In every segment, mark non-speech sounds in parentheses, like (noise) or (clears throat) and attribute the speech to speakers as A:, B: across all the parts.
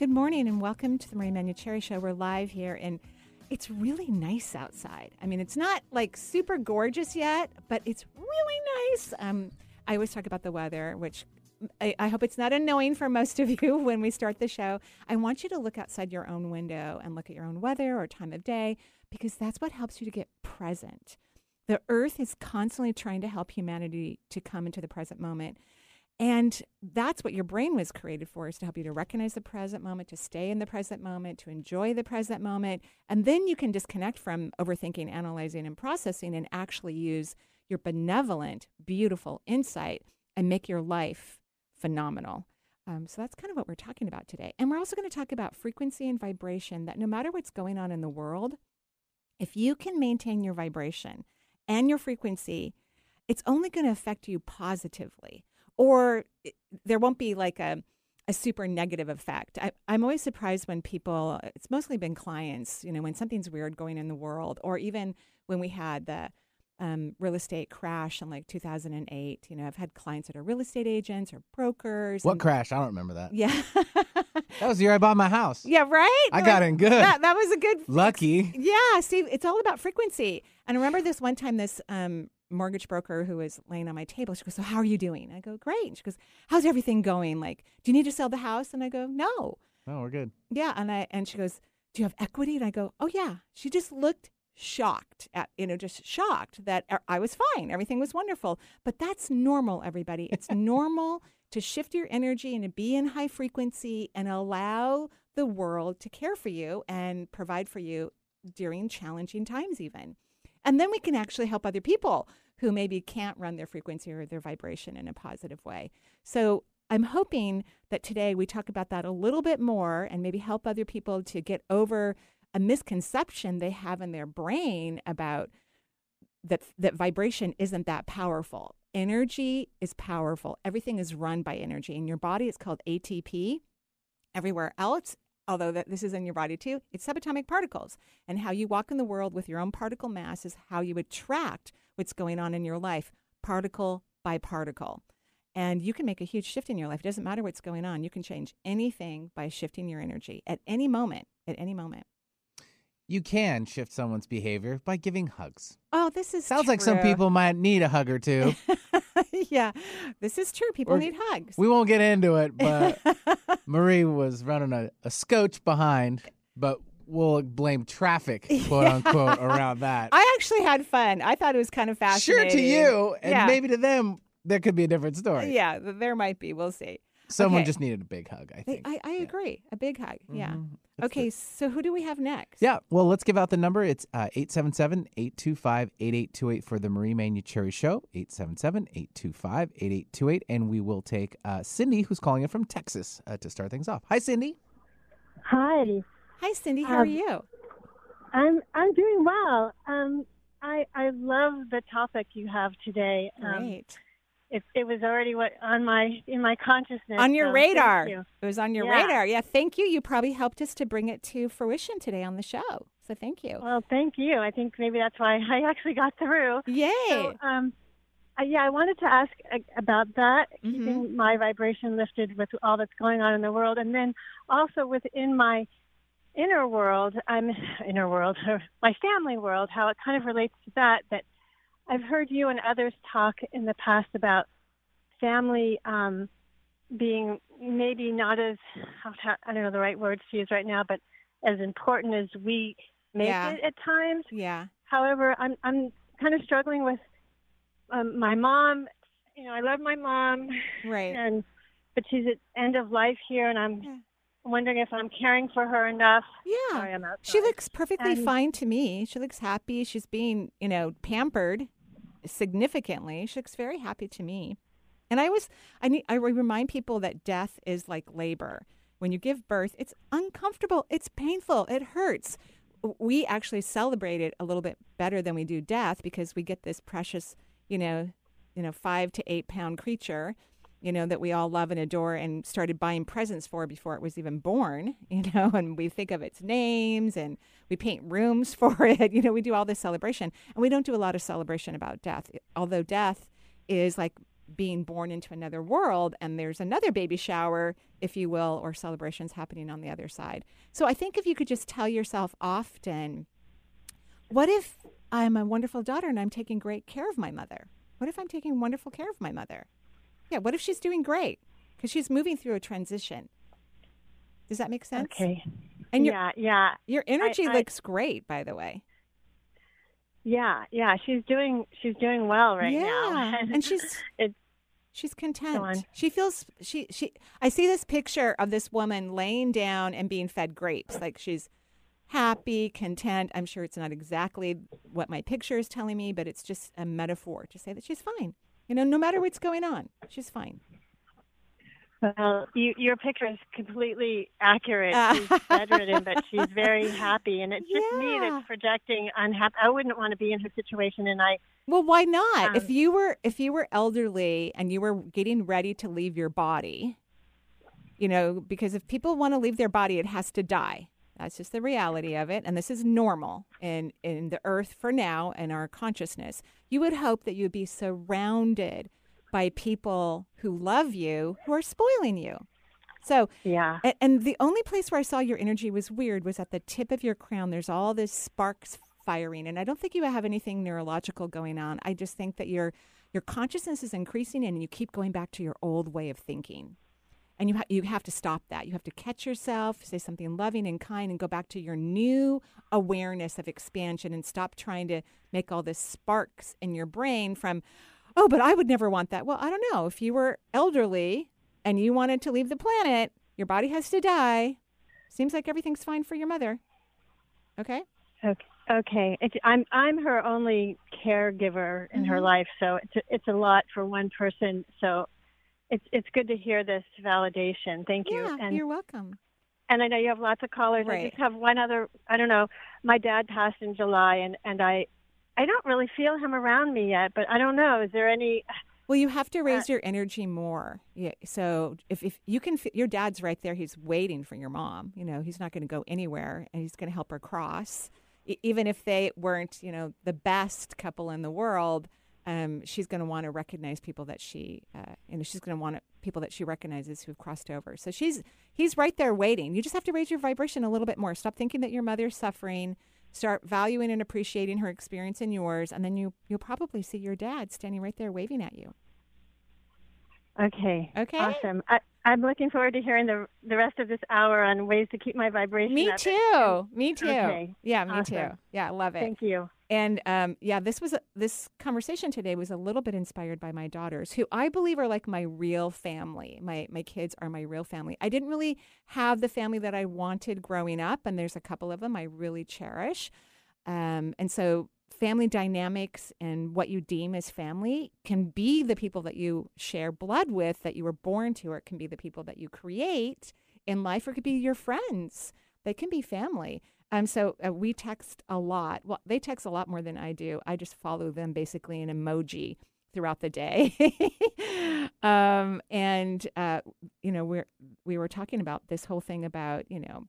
A: Good morning and welcome to the Marie Manuchehri Show. We're live here and it's really nice outside. I mean, it's not like super gorgeous yet, but it's really nice. Um, I always talk about the weather, which I, I, hope it's not annoying for most of you (laughs) when we start the show. I want you to look outside your own window and look at your own weather or time of day because that's what helps you to get present. The earth is constantly trying to help humanity to come into the present moment. And that's what your brain was created for is to help you to recognize the present moment, to stay in the present moment, to enjoy the present moment. And then you can disconnect from overthinking, analyzing, and processing and actually use your benevolent, beautiful insight and make your life phenomenal. Um, so that's kind of what we're talking about today. And we're also going to talk about frequency and vibration that no matter what's going on in the world, if you can maintain your vibration and your frequency, it's only going to affect you positively or there won't be like a a super negative effect. I, am always surprised when people, it's mostly been clients, you know, when something's weird going in the world, or even when we had the um, real estate crash in like 2008. You know, I've had clients that are real estate agents or brokers.
B: What
A: and,
B: crash? I don't remember that.
A: Yeah. (laughs)
B: that was the year I bought my house.
A: Yeah, right?
B: I got in good.
A: That, that was a good.
B: Lucky.
A: Yeah, Steve, it's all about frequency. And I remember this one time, this um, mortgage broker who was laying on my table. She goes, "So how are you doing?" I go, "Great." And she goes, "How's everything going? Like, do you need to sell the house?" And I go, "No."
B: Oh, we're good.
A: Yeah, and I and she goes, "Do you have equity?" And I go, "Oh yeah." She just looked shocked at you know just shocked that er, I was fine. Everything was wonderful. But that's normal, everybody. It's (laughs) normal to shift your energy and to be in high frequency and allow the world to care for you and provide for you during challenging times even. And then we can actually help other people who maybe can't run their frequency or their vibration in a positive way. So I'm hoping that today we talk about that a little bit more and maybe help other people to get over a misconception they have in their brain about that that vibration isn't that powerful. Energy is powerful. Everything is run by energy. In your body, it's called ATP. Everywhere else, although that this is in your body too, it's subatomic particles. And how you walk in the world with your own particle mass is how you attract what's going on in your life, particle by particle. And you can make a huge shift in your life. It doesn't matter what's going on. You can change anything by shifting your energy at any moment, at any moment.
B: You can shift someone's behavior by giving hugs.
A: Oh, this is
B: sounds
A: true.
B: like some people might need a hug or two. (laughs) (laughs)
A: yeah, this is true. People need hugs.
B: We won't get into it, but (laughs) Marie was running a, a scotch behind, but we'll blame traffic, quote (laughs) yeah. unquote, around that.
A: I actually had fun. I thought it was kind of fascinating.
B: Sure to you, and yeah. maybe to them, there could be a different story.
A: Yeah, there might be. We'll see.
B: Someone
A: okay.
B: just needed a big hug, I think.
A: I, I yeah. agree. A big hug. Mm-hmm. Yeah. Okay, good. so who do we have next?
B: Yeah, well, let's give out the number. It's uh, 877 825 8828 for the Marie Manuchehri Show. 877 825 8828. And we will take uh, Cindy, who's calling in from Texas, uh, to start things off. Hi, Cindy.
C: Hi.
A: Hi, Cindy. How um, are you?
C: I'm I'm doing well. Um, I I love the topic you have today.
A: Um, Great
C: it, it was already what on my in my consciousness
A: on your
C: so
A: radar.
C: you.
A: it was on your
C: yeah.
A: radar. Yeah thank you. You probably helped us to bring it to fruition today on the show. So thank you.
C: Well thank you. I think maybe that's why (laughs) i actually got through.
A: Yay.
C: so, um, yeah i wanted to ask uh, about that mm-hmm. keeping my vibration lifted with all that's going on in the world. And then also within my inner world i'm (sighs) inner world (laughs) my family world how it kind of relates to that that I've heard you and others talk in the past about family um, being maybe not as I don't know the right words to use right now, but as important as we make
A: yeah.
C: it at times.
A: Yeah.
C: However, I'm I'm kind of struggling with um, my mom. You know, I love my mom.
A: Right.
C: And but she's at end of life here, and I'm yeah. wondering if I'm caring for her enough.
A: Yeah.
C: Sorry,
A: she looks perfectly
C: and,
A: fine to me. She looks happy. She's being, you know, pampered significantly. She looks very happy to me. And I always, I need, I remind people that death is like labor. when you give birth, it's uncomfortable, it's painful, it hurts. We actually celebrate it a little bit better than we do death because we get this precious, you know, you know, five to eight pound creature, you know, that we all love and adore and started buying presents for before it was even born, (laughs) you know, and we think of its names and we paint rooms (laughs) for it. You know, we do all this celebration and we don't do a lot of celebration about death. Although death is like being born into another world and there's another baby shower, if you will, or celebrations happening on the other side. So I think if you could just tell yourself often, what if I'm a wonderful daughter and I'm taking great care of my mother? What if I'm taking wonderful care of my mother? Yeah, what if she's doing great? Because she's moving through a transition. Does that make sense?
C: Okay.
A: And your,
C: yeah, yeah.
A: Your energy
C: I, I,
A: looks great, by the way.
C: Yeah, yeah. She's doing she's doing well right
A: yeah.
C: now.
A: and she's (laughs)
C: it,
A: she's content. She feels she she I see this picture of this woman laying down and being fed grapes. Like she's happy, content. I'm sure it's not exactly what my picture is telling me, but it's just a metaphor to say that she's fine. You know, no matter what's going on, she's fine.
C: Well, you, your picture is completely accurate. She's bedridden, but she's very (laughs) happy, and it's just
A: yeah.
C: me that's projecting unhappy. I wouldn't want to be in her situation, and I.
A: Well, why not? Um, if you were if you were elderly and you were getting ready to leave your body, you know, because if people want to leave their body, it has to die. That's just the reality of it, and this is normal in in the earth for now and our consciousness. You would hope that you would be surrounded by people who love you who are spoiling you. So,
C: yeah.
A: And, and, the only place where I saw your energy was weird was at the tip of your crown. There's all this sparks firing, and I don't think you have anything neurological going on. I just think that your your consciousness is increasing, and you keep going back to your old way of thinking. And you ha- you have to stop that. You have to catch yourself, say something loving and kind, and go back to your new awareness of expansion, and stop trying to make all this sparks in your brain from oh, but I would never want that. Well, I don't know. If you were elderly and you wanted to leave the planet, your body has to die. Seems like everything's fine for your mother. Okay.
C: Okay. Okay. It's, I'm I'm her only caregiver in mm-hmm. her life, so it's a, it's a lot for one person. So it's it's good to hear this validation. Thank you.
A: Yeah, and, you're welcome.
C: And I know you have lots of callers.
A: Right.
C: I just have one other. I don't know. My dad passed in July, and and I I don't really feel him around me yet, but I don't know. Is there any?
A: Well, you have to raise uh, your energy more. Yeah. So if, if you can, your dad's right there. He's waiting for your mom. You know, he's not going to go anywhere, and he's going to help her cross. even if they weren't, you know, the best couple in the world, um, she's going to want to recognize people that she, uh, you know, she's going to want people that she recognizes who've crossed over. So she's, he's right there waiting. You just have to raise your vibration a little bit more. Stop thinking that your mother's suffering start valuing and appreciating her experience and yours and then you you'll probably see your dad standing right there waving at you
C: okay
A: okay
C: awesome I, i'm looking forward to hearing the the rest of this hour on ways to keep my vibration
A: me
C: up.
A: too me too
C: okay.
A: yeah me
C: awesome.
A: too yeah love it
C: thank you
A: and um, yeah, this was this conversation today was a little bit inspired by my daughters, who I believe are like my real family. My my kids are my real family. I didn't really have the family that I wanted growing up, and there's a couple of them I really cherish. Um, and so, family dynamics and what you deem as family can be the people that you share blood with, that you were born to, or it can be the people that you create in life, or it could be your friends. They can be family. Um, so uh, we text a lot. Well, they text a lot more than I do. I just follow them basically in emoji throughout the day. (laughs) um, and uh, you know, we're we were talking about this whole thing about you know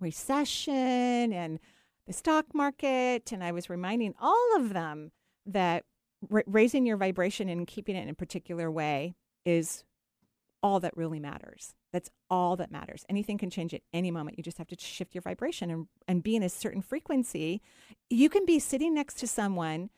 A: recession and the stock market, and I was reminding all of them that raising your vibration and keeping it in a particular way is all that really matters. That's all that matters. Anything can change at any moment. You just have to shift your vibration and, and be in a certain frequency. You can be sitting next to someone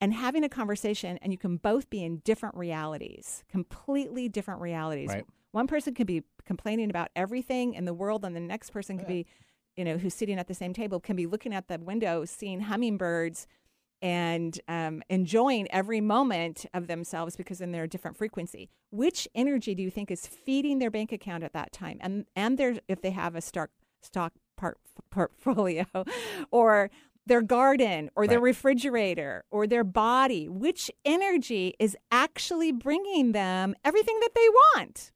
A: and having a conversation, and you can both be in different realities, completely different realities.
B: Right.
A: One person could be complaining about everything in the world, and the next person could yeah. be, you know, who's sitting at the same table, can be looking at the window, seeing hummingbirds and um, enjoying every moment of themselves because in their different frequency. Which energy do you think is feeding their bank account at that time? And and their if they have a stock stock part, portfolio, (laughs) or their garden, or right. their refrigerator, or their body. Which energy is actually bringing them everything that they want?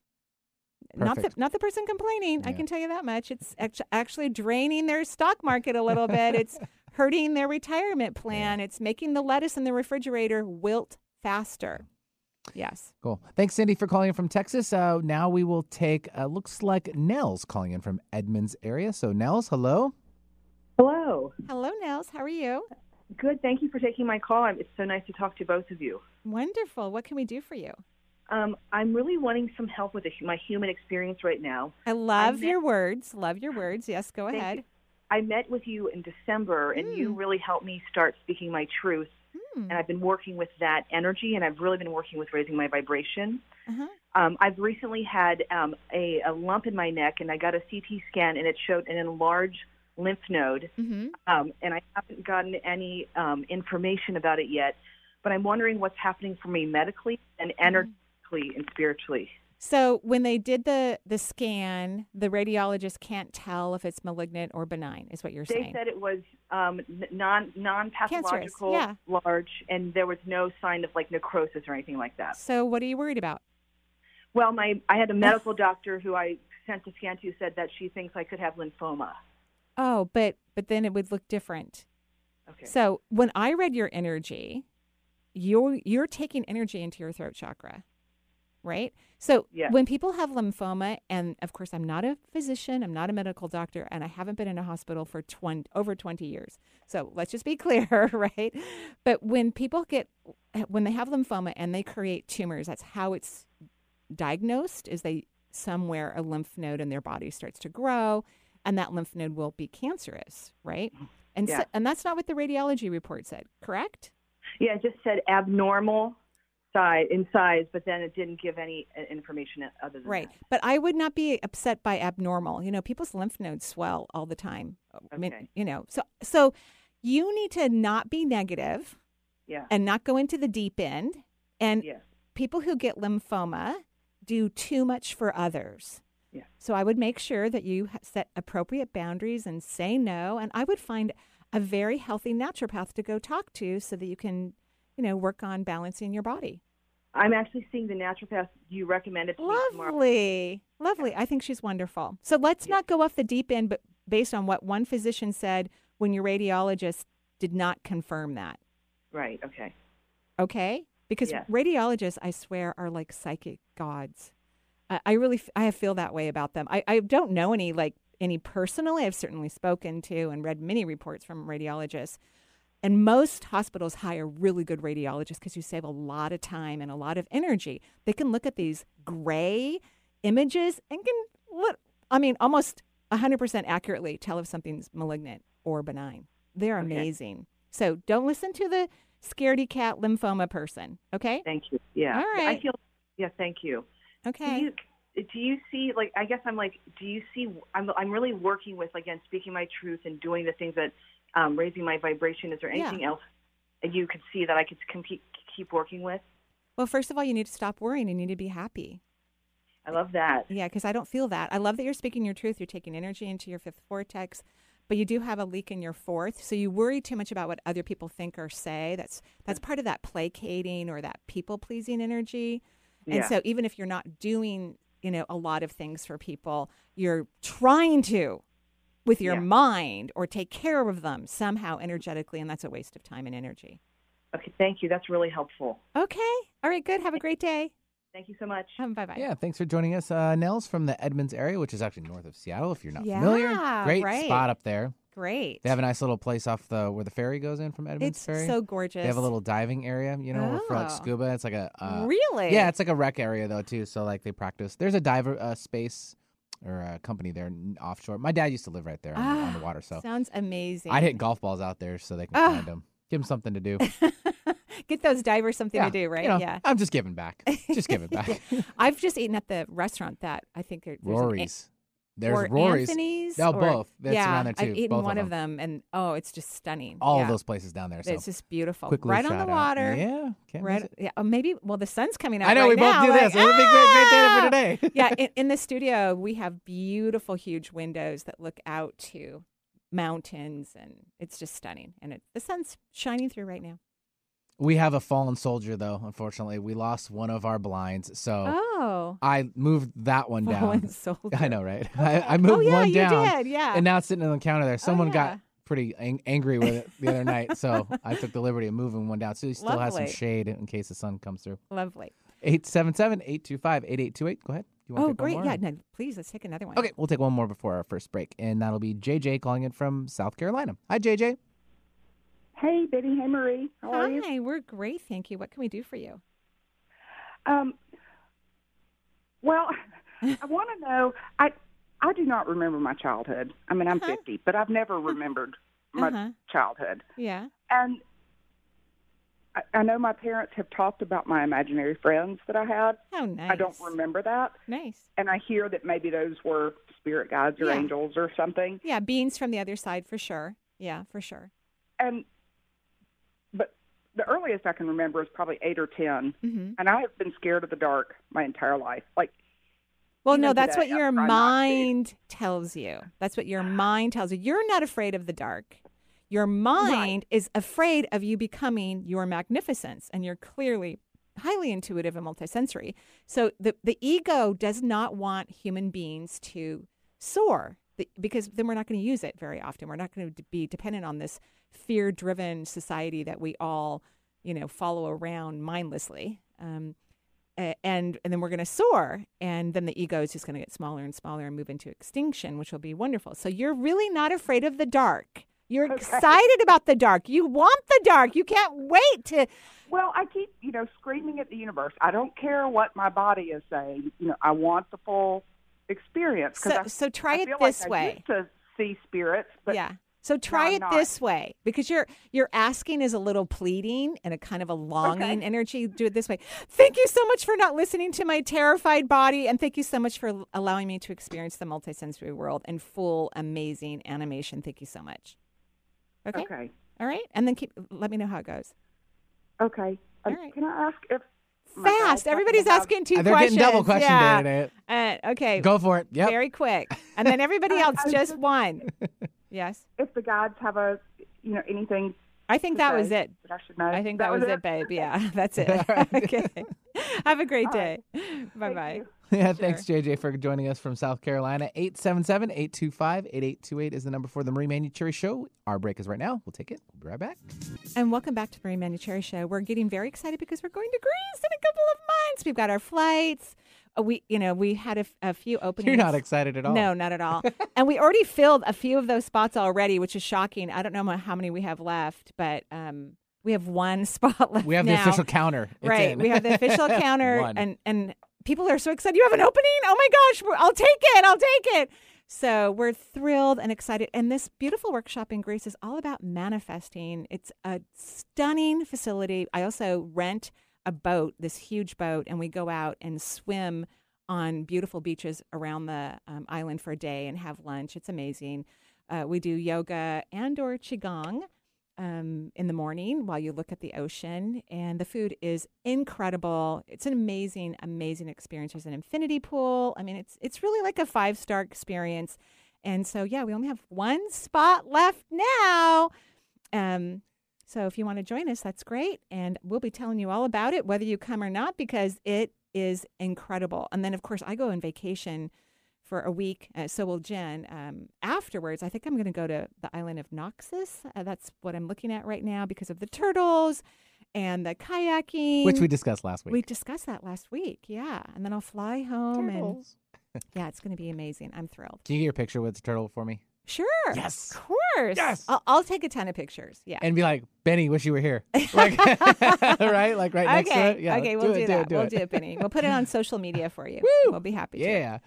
A: not the not the person complaining. I can tell you that much. It's (laughs) actually draining their stock market a little bit. It's hurting their retirement plan. It's making the lettuce in the refrigerator wilt faster. Yes.
B: Cool. Thanks, Cindy, for calling in from Texas. Uh, now we will take, uh, looks like Nels calling in from Edmonds area. So, Nels, hello.
D: Hello.
A: Hello, Nels. How are you?
D: Good. Thank you for taking my call. It's so nice to talk to both of you.
A: Wonderful. What can we do for you?
D: Um, I'm really wanting some help with my human experience right now.
A: I love
D: met-
A: your words. Love your words. Yes, go ahead.
D: you. I met with you in December, and you really helped me start speaking my truth.
A: Hmm.
D: And I've been working with that energy, and I've really been working with raising my vibration.
A: Uh-huh.
D: Um, I've recently had um, a, a lump in my neck, and I got a CT scan, and it showed an enlarged lymph node.
A: Mm-hmm.
D: um, and I haven't gotten any um, information about it yet. But I'm wondering what's happening for me medically and energetically and spiritually.
A: So when they did the the scan, the radiologist can't tell if it's malignant or benign, is what you're
D: They
A: saying.
D: They said it was um, non non pathological,
A: yeah.
D: large, and there was no sign of like necrosis or anything like that.
A: so what are you worried about?
D: Well, my I had a medical doctor who I sent the scan to said that she thinks I could have lymphoma.
A: Oh, but but then it would look different.
D: Okay.
A: So when I read your energy, you're you're taking energy into your throat chakra, right? So
D: Yeah.
A: when people have lymphoma, and of course I'm not a physician, I'm not a medical doctor, and I haven't been in a hospital for 20, over 20 years. So let's just be (laughs) clear, right? But when people get when they have lymphoma and they create tumors, that's how it's diagnosed is they somewhere a lymph node in their body starts to grow and that lymph node will be cancerous, right? Mm-hmm. And so, and that's not what the radiology report said, correct?
D: Yeah, it just said abnormal size in size, but then it didn't give any uh, information other than
A: Right.
D: that.
A: But I would not be upset by abnormal. You know, people's lymph nodes swell all the time. I mean, you know, so so you need to not be negative
D: Yeah.
A: and not go into the deep end. And
D: Yes.
A: people who get lymphoma do too much for others.
D: Yeah.
A: So I would make sure that you set appropriate boundaries and say no. And I would find a very healthy naturopath to go talk to so that you can, you know, work on balancing your body.
D: I'm actually seeing the naturopath you recommended to me tomorrow.
A: Lovely. Lovely. I think she's wonderful. So let's not go off the deep end, but based on what one physician said when your radiologist did not confirm that.
D: Right. Okay.
A: Okay? Because
D: Yes.
A: radiologists, I swear, are like psychic gods. I, I really, f- I feel that way about them. I, I don't know any like any personally. I've certainly spoken to and read many reports from radiologists. And most hospitals hire really good radiologists because you save a lot of time and a lot of energy. They can look at these gray images and can look, I mean, almost 100% accurately tell if something's malignant or benign. They're
D: Okay.
A: amazing. So don't listen to the scaredy cat lymphoma person. Okay.
D: Thank you. Yeah.
A: All right.
D: I feel. Yeah. Thank you.
A: Okay.
D: Do you do you see like I guess I'm like do you see I'm I'm really working with again speaking my truth and doing the things that um, raising my vibration. Is there
A: Yeah.
D: anything else that you could see that I could compete, keep working with?
A: well, first of all, you need to stop worrying. You need to be happy.
D: I love that.
A: Yeah, because I don't feel that. I love that you're speaking your truth. You're taking energy into your fifth vortex, but you do have a leak in your fourth. So you worry too much about what other people think or say. That's that's part of that placating or that people pleasing energy. And
D: Yeah.
A: so even if you're not doing, you know, a lot of things for people, you're trying to with your
D: Yeah.
A: mind or take care of them somehow energetically, and that's a waste of time and energy.
D: Okay. Thank you. That's really helpful.
A: Okay. All right. Good. Have a great day.
D: Thank you so much.
A: Um, bye bye.
B: Yeah, thanks for joining us, uh, Nels from the Edmonds area, which is actually north of Seattle. If you're not familiar, great
A: right.
B: spot up there.
A: Great.
B: They have a nice little place off the where the ferry goes in from Edmonds
A: it's
B: Ferry.
A: It's so gorgeous.
B: They have a little diving area, you know, for like
A: Oh.
B: scuba. It's like a uh,
A: really?
B: yeah, it's like a rec area though too. So like they practice. There's a diver uh, space or a company there offshore. My dad used to live right there on, the, on the water, so
A: sounds amazing.
B: I'd hit golf balls out there so they can
A: Ah.
B: find them. Give them something to do. (laughs)
A: Get those divers something
B: yeah,
A: to do, right?
B: you know,
A: yeah.
B: I'm just giving back. Just giving (laughs) back.
A: I've just eaten at the restaurant that I think there- there's an-
B: Rory's. There's
A: or
B: Rory's.
A: Anthony's.
B: No,
A: or-
B: both. That's
A: yeah,
B: around there, too.
A: I've eaten
B: Both
A: one of
B: them.
A: and oh, it's just stunning.
B: All
A: yeah.
B: of those places down there. So
A: It's just beautiful.
B: quickly
A: right on the
B: out.
A: water.
B: Yeah, can't
A: Right. Yeah. Oh, maybe. Well, the sun's coming out.
B: I know
A: right
B: we both
A: now,
B: do
A: like,
B: this. It'll be great, great day
A: ah!
B: for today.
A: yeah. In, (laughs) in the studio, we have beautiful, huge windows that look out to mountains, and it's just stunning. And it, the sun's shining through right now.
B: We have a fallen soldier, though. Unfortunately, we lost one of our blinds, so
A: Oh.
B: I moved that one down.
A: Fallen (laughs) soldier.
B: I know, right? (laughs) I, I moved
A: Oh yeah,
B: one
A: you
B: down,
A: did. Yeah.
B: and now it's sitting on the counter there. Oh, Someone
A: yeah.
B: got pretty ang- angry with it the other night, so (laughs) I took the liberty of moving one down. So he still has some shade in case the sun comes through.
A: Lovely.
B: 877-825-8828. Go ahead. You
A: Oh, great. Yeah. No, please let's take another one.
B: Okay, we'll take one more before our first break, and that'll be JJ calling in from South Carolina. Hi, JJ.
E: Hey, Betty. Hey, Marie. How are you?
A: Hi. We're great. Thank you. What can we do for you?
E: Um, well, (laughs) I want to know. I I do not remember my childhood. I mean, I'm
A: Uh-huh.
E: 50, but I've never (laughs) remembered my
A: Uh-huh.
E: childhood.
A: Yeah.
E: And I, I know my parents have talked about my imaginary friends that I had.
A: Oh, nice.
E: I don't remember that,
A: Nice.
E: and I hear that maybe those were spirit guides or
A: Yeah.
E: angels or something.
A: Yeah. Beans from the other side for sure. Yeah, for sure.
E: And the earliest I can remember is probably eight or 10
A: hmm
E: and I have been scared of the dark my entire life. Like
A: Well, no, that's what
E: I
A: your
E: try not to.
A: mind tells you. That's what your (sighs) mind tells you. You're not afraid of the dark. Your mind is afraid of you becoming your magnificence, and you're clearly highly intuitive and multisensory. So the the ego does not want human beings to soar the, because then we're not going to use it very often. We're not going to be dependent on this fear-driven society that we all, you know, follow around mindlessly. Um, and and then we're going to soar and then the ego is just going to get smaller and smaller and move into extinction which will be wonderful so you're really not afraid of the dark you're
E: Okay.
A: excited about the dark you want the dark you can't wait to
E: Well, I keep, you know, screaming at the universe. I don't care what my body is saying. You know, I want the full experience.
A: so,
E: I,
A: so try
E: I
A: it this
E: like
A: way
E: to see spirits, but
A: yeah so try it
E: not.
A: this way because your your asking is a little pleading and a kind of a longing energy do it this way thank you so much for not listening to my terrified body and thank you so much for allowing me to experience the multisensory world in full amazing animation thank you so much okay
E: okay,
A: All right, and then keep. Let me know how it goes.
E: okay. Um,
A: right.
E: Can I ask if
A: Fast. Everybody's asking two
B: Uh, They're
A: questions.
B: getting double questioned
A: yeah.
B: today.
A: Uh, okay.
B: Go for it. Yep.
A: Very quick, and (laughs) then everybody else just
E: just-
A: one. (laughs) Yes,
E: if the guides have a, you know, anything
A: I think that was it.
E: I should know.
A: I think that, was it, babe. Yeah, (laughs) that's it. (laughs) okay. Have a great
E: All
A: day.
E: right.
A: Bye bye.
E: you.
B: Yeah, thanks, JJ, for joining us from South Carolina. 877 825 8828 is the number for the Marie Manuchehri Show. Our break is right now. We'll take it. We'll be right back.
A: And welcome back to the Marie Manuchehri Show. We're getting very excited because we're going to Greece in a couple of months. We've got our flights. Uh, we, you know, we had a, f- a few openings.
B: You're not excited at all.
A: No, not at all. (laughs) and we already filled a few of those spots already, which is shocking. I don't know how many we have left, but um, we have one (laughs) spot left.
B: We have the official counter. It's
A: right.
B: in.
A: We have the official (laughs) counter,
B: One.
A: and and people are so excited. You have an opening? Oh my gosh! I'll take it. I'll take it. So we're thrilled and excited. And this beautiful workshop in Greece is all about manifesting. It's a stunning facility. I also rent a boat, this huge boat, and we go out and swim on beautiful beaches around the um, island for a day and have lunch. It's amazing. Uh, we do yoga and or qigong um, in the morning while you look at the ocean, and the food is incredible. It's an amazing, amazing experience. There's an infinity pool. I mean, it's it's really like a five star experience. And so, yeah, we only have one spot left now. Um, so if you want to join us, that's great, and we'll be telling you all about it, whether you come or not, because it is incredible. And then, of course, I go on vacation for a week. Uh, so will Jen. Um, afterwards, I think I'm going to go to the island of Naxos. Uh, that's what I'm looking at right now because of the turtles and the kayaking.
B: Which we discussed last week.
A: we discussed that last week. Yeah, and then I'll fly home,
B: Turtles.
A: and (laughs) yeah, it's going to be amazing. I'm thrilled.
B: Can you get your picture with the turtle for me?
A: Sure.
B: Yes.
A: Of course.
B: Yes.
A: I'll, I'll take a ton of pictures. Yeah.
B: And be like, Benny, wish you were here. (laughs) Like, (laughs) right? Like right next
A: okay.
B: to it? Yeah.
A: okay, we'll do,
B: it,
A: that.
B: Do it, do
A: we'll
B: it.
A: do it, Benny. We'll put it on social media for you. (laughs)
B: Woo!
A: We'll be happy to.
B: Yeah.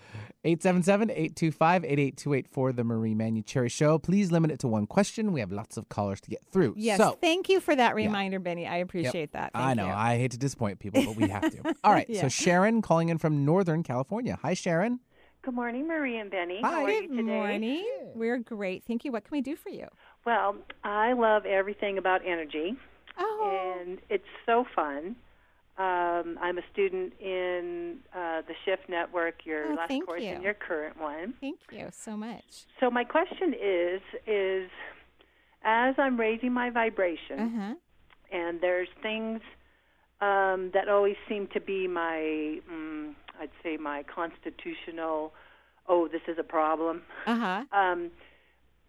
B: 877-825-8828 for the Marie Manuchehri Show. Please limit it to one question. We have lots of callers to get through.
A: Yes.
B: So,
A: thank you for that reminder, Benny. I appreciate that.
B: I know.
A: you.
B: I hate to disappoint people, but we have to. All right.
A: Yeah.
B: So Sharon calling in from Northern California. Hi, Sharon.
F: Good morning, Marie and Benny.
B: Hi.
F: How are you
A: Good
F: today?
A: morning. We're great. Thank you. What can we do for you?
F: Well, I love everything about energy,
A: Oh.
F: and it's so fun. Um, I'm a student in uh, the Shift Network, your
A: Oh,
F: last course
A: you.
F: and your current one.
A: Thank you so much.
F: So my question is, is as I'm raising my vibration,
A: Uh huh.
F: and there's things um, that always seem to be my, mm, I'd say, my constitutional. Oh, this is a problem.
A: Uh huh. (laughs)
F: Um,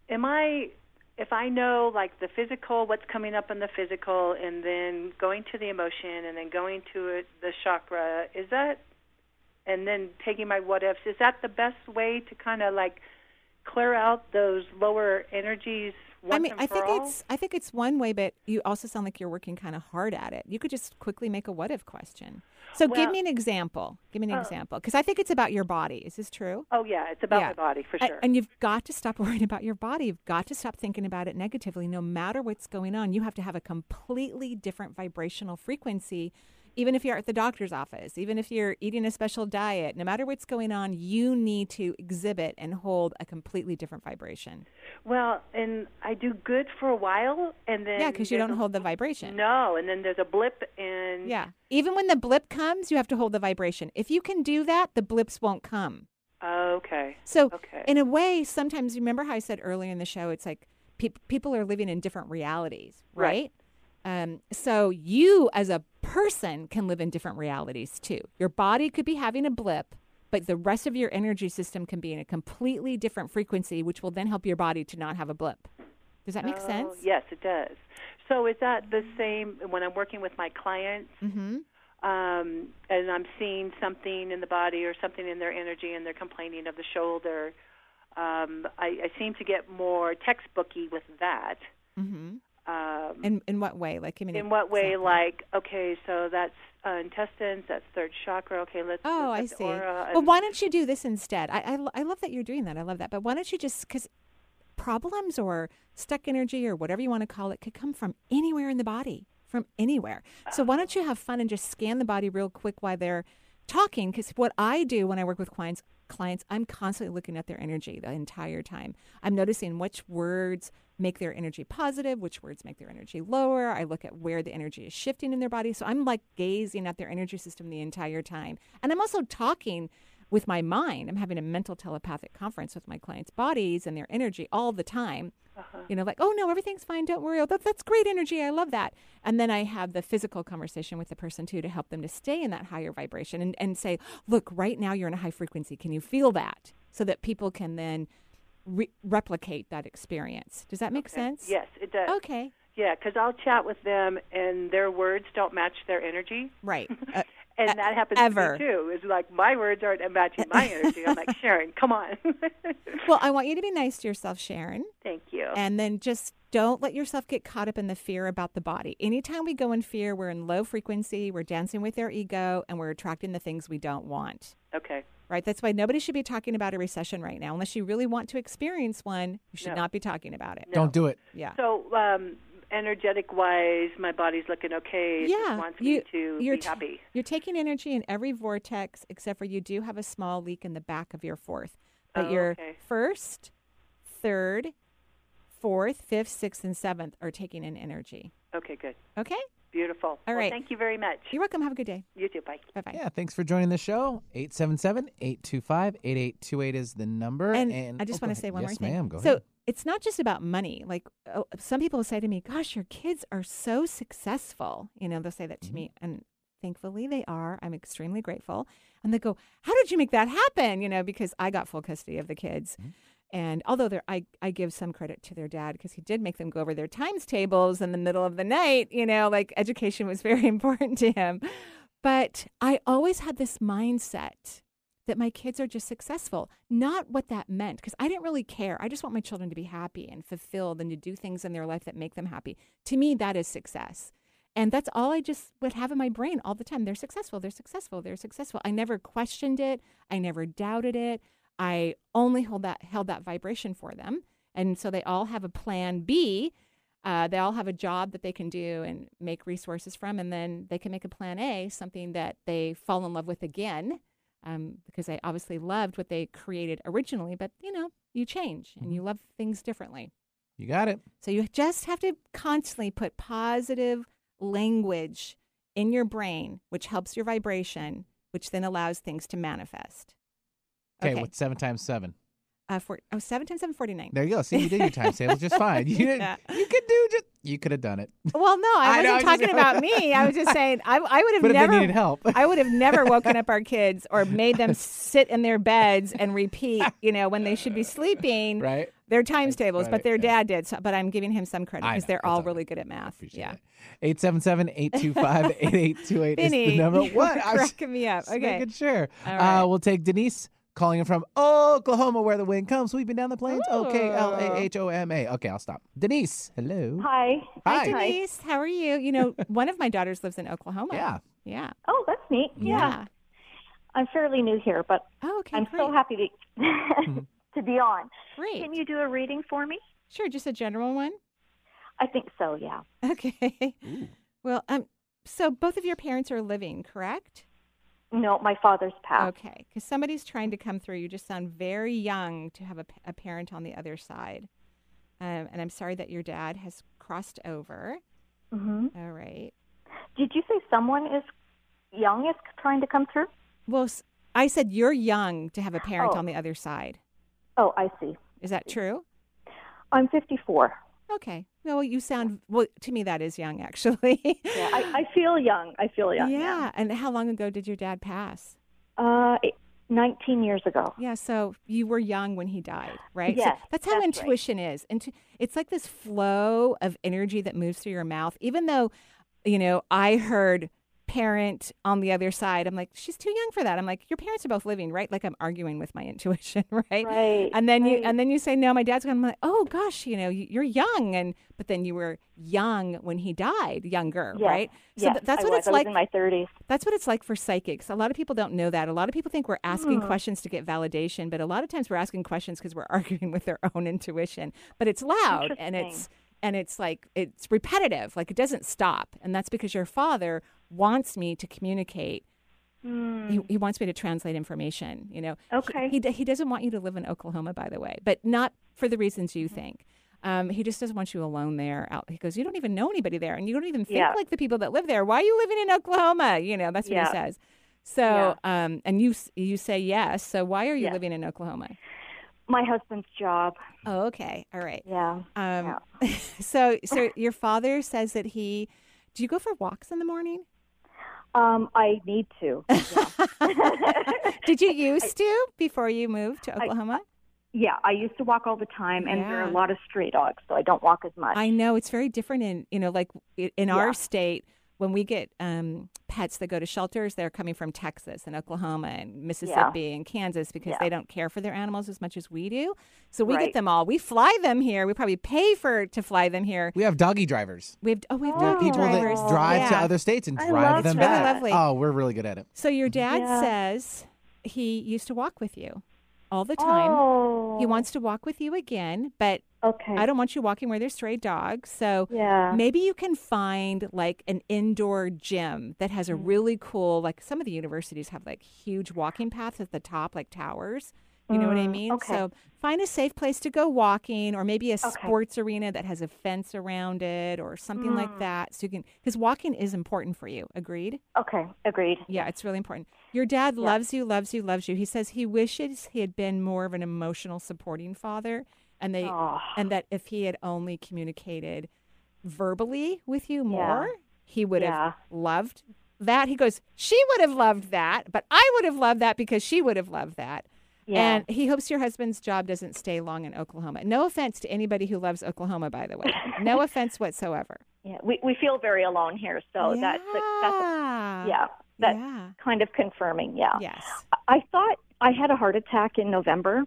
F: am I? If I know like the physical, what's coming up in the physical, and then going to the emotion, and then going to it, the chakra, is that? And then taking my what ifs, is that the best way to kind of like clear out those lower energies
A: I mean, I think
F: all?
A: it's I think it's one way, but you also sound like you're working kind of hard at it. You could just quickly make a what if question. So give me an example. Give me an
F: Uh,
A: example, because I think it's about your body. Is this true?
F: Oh yeah, it's about
A: Yeah.
F: my body for sure.
A: And you've got to stop (laughs) worrying about your body. You've got to stop thinking about it negatively. No matter what's going on, you have to have a completely different vibrational frequency. Even if you're at the doctor's office, even if you're eating a special diet, no matter what's going on, you need to exhibit and hold a completely different vibration.
F: well, and I do good for a while, and then
A: Yeah, because you don't
F: a-
A: hold the vibration.
F: No, and then there's a blip, and
A: Yeah. Even when the blip comes, you have to hold the vibration. If you can do that, the blips won't come.
F: Okay.
A: So,
F: Okay.
A: in a way, sometimes you remember how I said earlier in the show, it's like peop people are living in different realities, right?
F: Right.
A: Um, so you, as a person, can live in different realities too. Your body could be having a blip, but the rest of your energy system can be in a completely different frequency, which will then help your body to not have a blip. Does that make
F: Oh,
A: sense?
F: Yes, it does. So is that the same when I'm working with my clients?
A: Mm-hmm.
F: um, and I'm seeing something in the body or something in their energy, and they're complaining of the shoulder. Um, I, I seem to get more textbooky with that.
A: Mm-hmm.
F: Um,
A: In in what way? Like, give mean,
F: in what way?
A: example.
F: Like, okay, so that's uh, intestines, that's third chakra. Okay, let's.
A: Oh, I see.
F: aura
A: Well, why don't you do this instead? I, I, I love that you're doing that. I love that. But why don't you just, because problems or stuck energy or whatever you want to call it could come from anywhere in the body, from anywhere. So why don't you have fun and just scan the body real quick while they're talking? Because what I do when I work with clients, clients, I'm constantly looking at their energy the entire time. I'm noticing which words make their energy positive, which words make their energy lower. I look at where the energy is shifting in their body. So I'm like gazing at their energy system the entire time. And I'm also talking with my mind. I'm having a mental telepathic conference with my clients' bodies and their energy all the time. You know, like, oh no, everything's fine. Don't worry. Oh, that, that's great energy. I love that. And then I have the physical conversation with the person too to help them to stay in that higher vibration and, and say, look, right now you're in a high frequency. Can you feel that? So that people can then re- replicate that experience. Does that make
F: Okay.
A: sense?
F: Yes, it does.
A: Okay.
F: Yeah, because I'll chat with them, and their words don't match their energy.
A: Right. (laughs) Uh,
F: And that happens
A: ever.
F: to me too. It's like my words aren't matching my (laughs) energy. I'm like, Sharon, come on. (laughs)
A: well, I want you to be nice to yourself, Sharon.
F: Thank you.
A: And then just don't let yourself get caught up in the fear about the body. Anytime we go in fear, we're in low frequency, we're dancing with our ego, and we're attracting the things we don't want.
F: okay.
A: Right? That's why nobody should be talking about a recession right now. Unless you really want to experience one, you should
F: No.
A: not be talking about it.
F: No.
B: Don't do it.
A: Yeah.
F: So, um, energetic wise, my body's looking okay. It
A: yeah.
F: just wants
A: you,
F: me to
A: you're
F: be
A: ta-
F: happy.
A: You're taking energy in every vortex, except for you do have a small leak in the back of your fourth. But
F: Oh,
A: your
F: okay.
A: first, third, fourth, fifth, sixth, and seventh are taking in energy.
F: Okay, good.
A: Okay?
F: Beautiful.
A: All
F: well,
A: right.
F: Thank you very much.
A: You're welcome. Have a good day.
F: You too. Bye.
A: Bye bye.
B: Yeah, thanks for joining the show. 877-825-8828 is the number.
A: And, I just
B: oh,
A: want to say one
B: yes,
A: more thing.
B: ma'am. Go
A: so
B: ahead.
A: It's not just about money. Like uh, some people say to me, "Gosh, your kids are so successful." You know, they'll say that to me,
B: Mm-hmm.
A: and thankfully they are. I'm extremely grateful. And they go, "How did you make that happen?" You know, because I got full custody of the kids.
B: Mm-hmm.
A: And although I, I give some credit to their dad because he did make them go over their times tables in the middle of the night. You know, like education was (laughs) very important to him. But I always had this mindset that my kids are just successful, not what that meant, because I didn't really care. I just want my children to be happy and fulfilled and to do things in their life that make them happy. To me, that is success. And that's all I just would have in my brain all the time. They're successful, they're successful, they're successful. I never questioned it, I never doubted it. I only hold that held that vibration for them. And so they all have a plan B. Uh, they all have a job that they can do and make resources from, and then they can make a plan A, something that they fall in love with again, um, because they obviously loved what they created originally. But you know, you change and you love things differently.
B: You got it.
A: So you just have to constantly put positive language in your brain, which helps your vibration, which then allows things to manifest.
B: Okay, what's seven times seven?
A: Uh, for, oh, 7 10 7 49.
B: There you go. See, you did your time tables just (laughs) fine. You.
A: Yeah.
B: You could do just. You could have done it.
A: Well, no, I (laughs)
B: I
A: wasn't
B: just-
A: talking about me. I was just saying I, I would have
B: But
A: never
B: needed help,
A: I would have never woken up our (laughs) kids or made them sit in their beds and repeat, you know, when they should be sleeping
B: right?
A: their times tables.
B: right,
A: But their dad did. So, but I'm giving him some credit because they're all
B: all
A: really good at math. Yeah.
B: it. 877-825-8828 is the number. What?
A: Cracking me up. Okay.
B: making sure.
A: All right.
B: Uh, we'll take Denise calling in from Oklahoma, where the wind comes sweeping down the plains. O K L A H O M A. Okay, I'll stop. Denise, hello.
D: Hi.
A: Hi,
B: Hi.
A: Denise. How are you? You know, (laughs) one of my daughters lives in Oklahoma.
B: Yeah.
A: Yeah.
D: Oh, that's neat. Yeah. I'm fairly new here, but
A: Oh, okay.
D: I'm
A: great.
D: so happy to (laughs) to be on.
A: Great.
D: Can you do a reading for me?
A: Sure, just a general one.
D: I think so, yeah. (laughs)
A: Okay. Well, um, so both of your parents are living, correct?
D: No, my father's passed.
A: Okay, because somebody's trying to come through. You just sound very young to have a parent on the other side. Um, and I'm sorry that your dad has crossed over.
D: hmm
A: All right.
D: Did you say someone is young is trying to come through?
A: Well, I said you're young to have a parent
D: Oh.
A: on the other side.
D: Oh, I see.
A: Is that true?
D: I'm 54.
A: Okay. Well, you sound well to me. That is young, actually.
D: Yeah, (laughs) I, I feel young. I feel young.
A: yeah. And how long ago did your dad pass?
D: Uh, it- 19 years ago.
A: Yeah, so you were young when he died, right? So
D: Yes,
A: that's how
D: that's right.
A: intuition is. Intu- it's like this flow of energy that moves through your mouth. Even though, you know, I heard parent on the other side, I'm like, she's too young for that. I'm like, your parents are both living, right? Like I'm arguing with my intuition, (laughs) right?
D: Right.
A: And then you and then you say, no, my dad's gone. I'm like, oh gosh, you know, you- you're young, and but then you were young when he died, younger,
D: Yes,
A: right? So
D: yes,
A: th- that's what it's like.
D: in my 30s.
A: That's what it's like for psychics. A lot of people don't know that. A lot of people think we're asking
D: Hmm.
A: questions to get validation, but a lot of times we're asking questions because we're (laughs) arguing with their own intuition. But it's loud and it's and it's like it's repetitive. Like it doesn't stop. And that's because your father wants me to communicate. He, he wants me to translate information. You know.
D: Hmm. Okay.
A: He, d- he doesn't want you to live in Oklahoma, by the way, but not for the reasons
D: Mm-hmm.
A: you think. Um, he just doesn't want you alone there. Out, he goes, you don't even know anybody there, and you don't even think
D: Yeah.
A: like the people that live there. Why are you living in Oklahoma? You know, that's what
D: Yeah.
A: he says. So, um, and you you say yes. So why are you
D: Yes.
A: living in Oklahoma?
D: My husband's job.
A: Oh, okay, all right.
D: Yeah.
A: Um, (laughs) so so your father says that he. Do you go for walks in the morning?
D: Um, I need to. (laughs) (laughs)
A: Did you used to before you moved to Oklahoma?
D: Yeah, I used to walk all the time, and there are a lot of stray dogs, so I don't walk as much.
A: I know it's very different in you know like i- in
D: Yeah.
A: our state when we get um, pets that go to shelters, they're coming from Texas and Oklahoma and Mississippi and Kansas because
D: Yeah.
A: they don't care for their animals as much as we do. So we get them all. We fly them here. We probably pay for to fly them here.
B: We have doggy drivers.
A: We have oh we have
B: We
A: doggy
B: people
A: drivers.
B: that drive to other states and
D: I
B: drive
D: love
B: them
A: that.
B: back.
A: Really lovely.
B: Oh, we're really good at it.
A: So your dad
D: Yeah.
A: says he used to walk with you all the time.
D: Oh.
A: He wants to walk with you again, but
D: Okay.
A: I don't want you walking where there's stray dogs. So
D: Yeah.
A: maybe you can find like an indoor gym that has a
D: Mm-hmm.
A: really cool like some of the universities have like huge walking paths at the top like towers. You know what I
D: Mm,
A: mean?
D: okay.
A: So find a safe place to go walking or maybe a sports arena that has a fence around it or something
D: Mm.
A: like that. So you can cuz walking is important for you. Agreed?
D: Okay. Agreed.
A: Yeah, it's really important. Your dad loves you, loves you, loves you. He says he wishes he had been more of an emotional supporting father and they
D: Oh.
A: and that if he had only communicated verbally with you
D: Yeah.
A: more, he would
D: Yeah.
A: have loved that. He goes, "She would have loved that, but I would have loved that because she would have loved that."
D: Yeah.
A: And he hopes your husband's job doesn't stay long in Oklahoma. No offense to anybody who loves Oklahoma, by the way. No (laughs) offense whatsoever.
D: yeah. We we feel very alone here, so that's a, that's a,
A: yeah.
D: yeah. That's
A: yeah.
D: kind of confirming. Yeah.
A: Yes.
D: I- I thought I had a heart attack in November.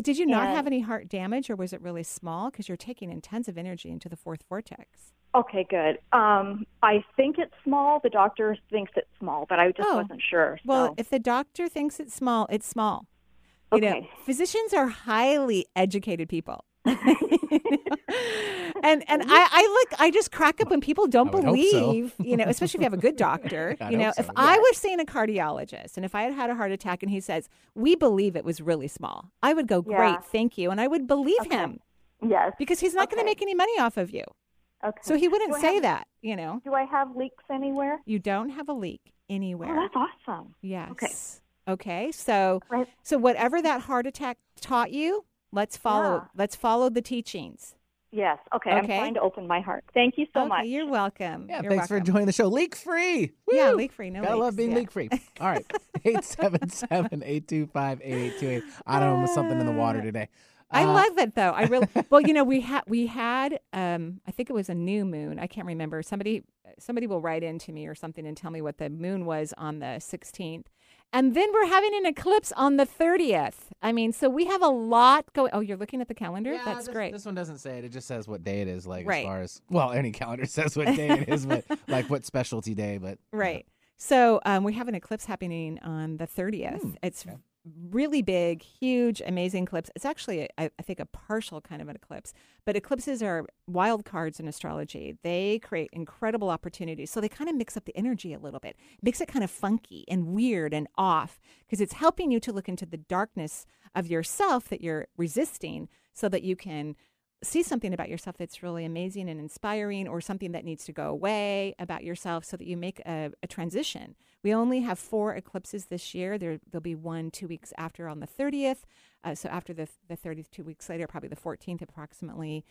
A: Did you not
D: And-
A: have any heart damage, or was it really small? Because you're taking intensive energy into the fourth vortex.
D: Okay, good. Um, I think it's small. The doctor thinks it's small, but I just
A: Oh.
D: wasn't sure.
A: Well, if the doctor thinks it's small, it's small. You know,
D: Okay.
A: physicians are highly educated people. (laughs) and and I, I look I just crack up when people don't
B: hope so.
A: believe, you know, especially if you have a good doctor. (laughs) You know, if
B: so,
A: I
B: yeah.
A: was seeing a cardiologist and if I had had a heart attack and he says, We believe it was really small, I would go, Great,
D: Yeah.
A: thank you. And I would believe
D: Okay.
A: him
D: yes.
A: because he's not going to make any money off of you.
D: Okay.
A: So he wouldn't
D: Do
A: say
D: have-
A: that, you know.
D: Do I have leaks anywhere?
A: You don't have a leak
D: Oh,
A: anywhere.
D: that's awesome.
A: yes.
D: okay.
A: Okay, so
G: Right.
A: so whatever that heart attack taught you, let's follow.
G: Yeah.
A: Let's follow the teachings.
G: Yes. Okay.
A: okay.
G: I'm trying to open my heart. Thank you so
A: okay,
G: much.
A: you're welcome.
B: Yeah,
A: You're
B: thanks for joining the show. Leak free.
A: Yeah, leak free. No
B: Gotta love being
A: Yeah.
B: leak free. All right. (laughs) 877 825 8828. I don't know, something in the water today.
A: I
B: Uh,
A: love it though. I really (laughs) well, you know, we had we had um I think it was a new moon. I can't remember. Somebody somebody will write into me or something and tell me what the moon was on the 16th. And then we're having an eclipse on the 30th. I mean, so we have a lot going. Oh, you're looking at the calendar?
B: Yeah,
A: That's
B: this,
A: great.
B: This one doesn't say it. It just says what day it is, like
A: Right.
B: as far as well, any calendar (laughs) says what day it is, but (laughs) like what specialty day. But
A: Right. So um, we have an eclipse happening on the 30th.
B: Hmm,
A: it's really big, huge, amazing eclipse. It's actually, I, I think, a partial kind of an eclipse. But eclipses are wild cards in astrology. They create incredible opportunities. So they kind of mix up the energy a little bit, makes it kind of funky and weird and off because it's helping you to look into the darkness of yourself that you're resisting so that you can see something about yourself that's really amazing and inspiring or something that needs to go away about yourself so that you make a, a transition. We only have four eclipses this year. There, there'll be one two weeks after on the 30th. Uh, so after the, the 30th, two weeks later, probably the 14th approximately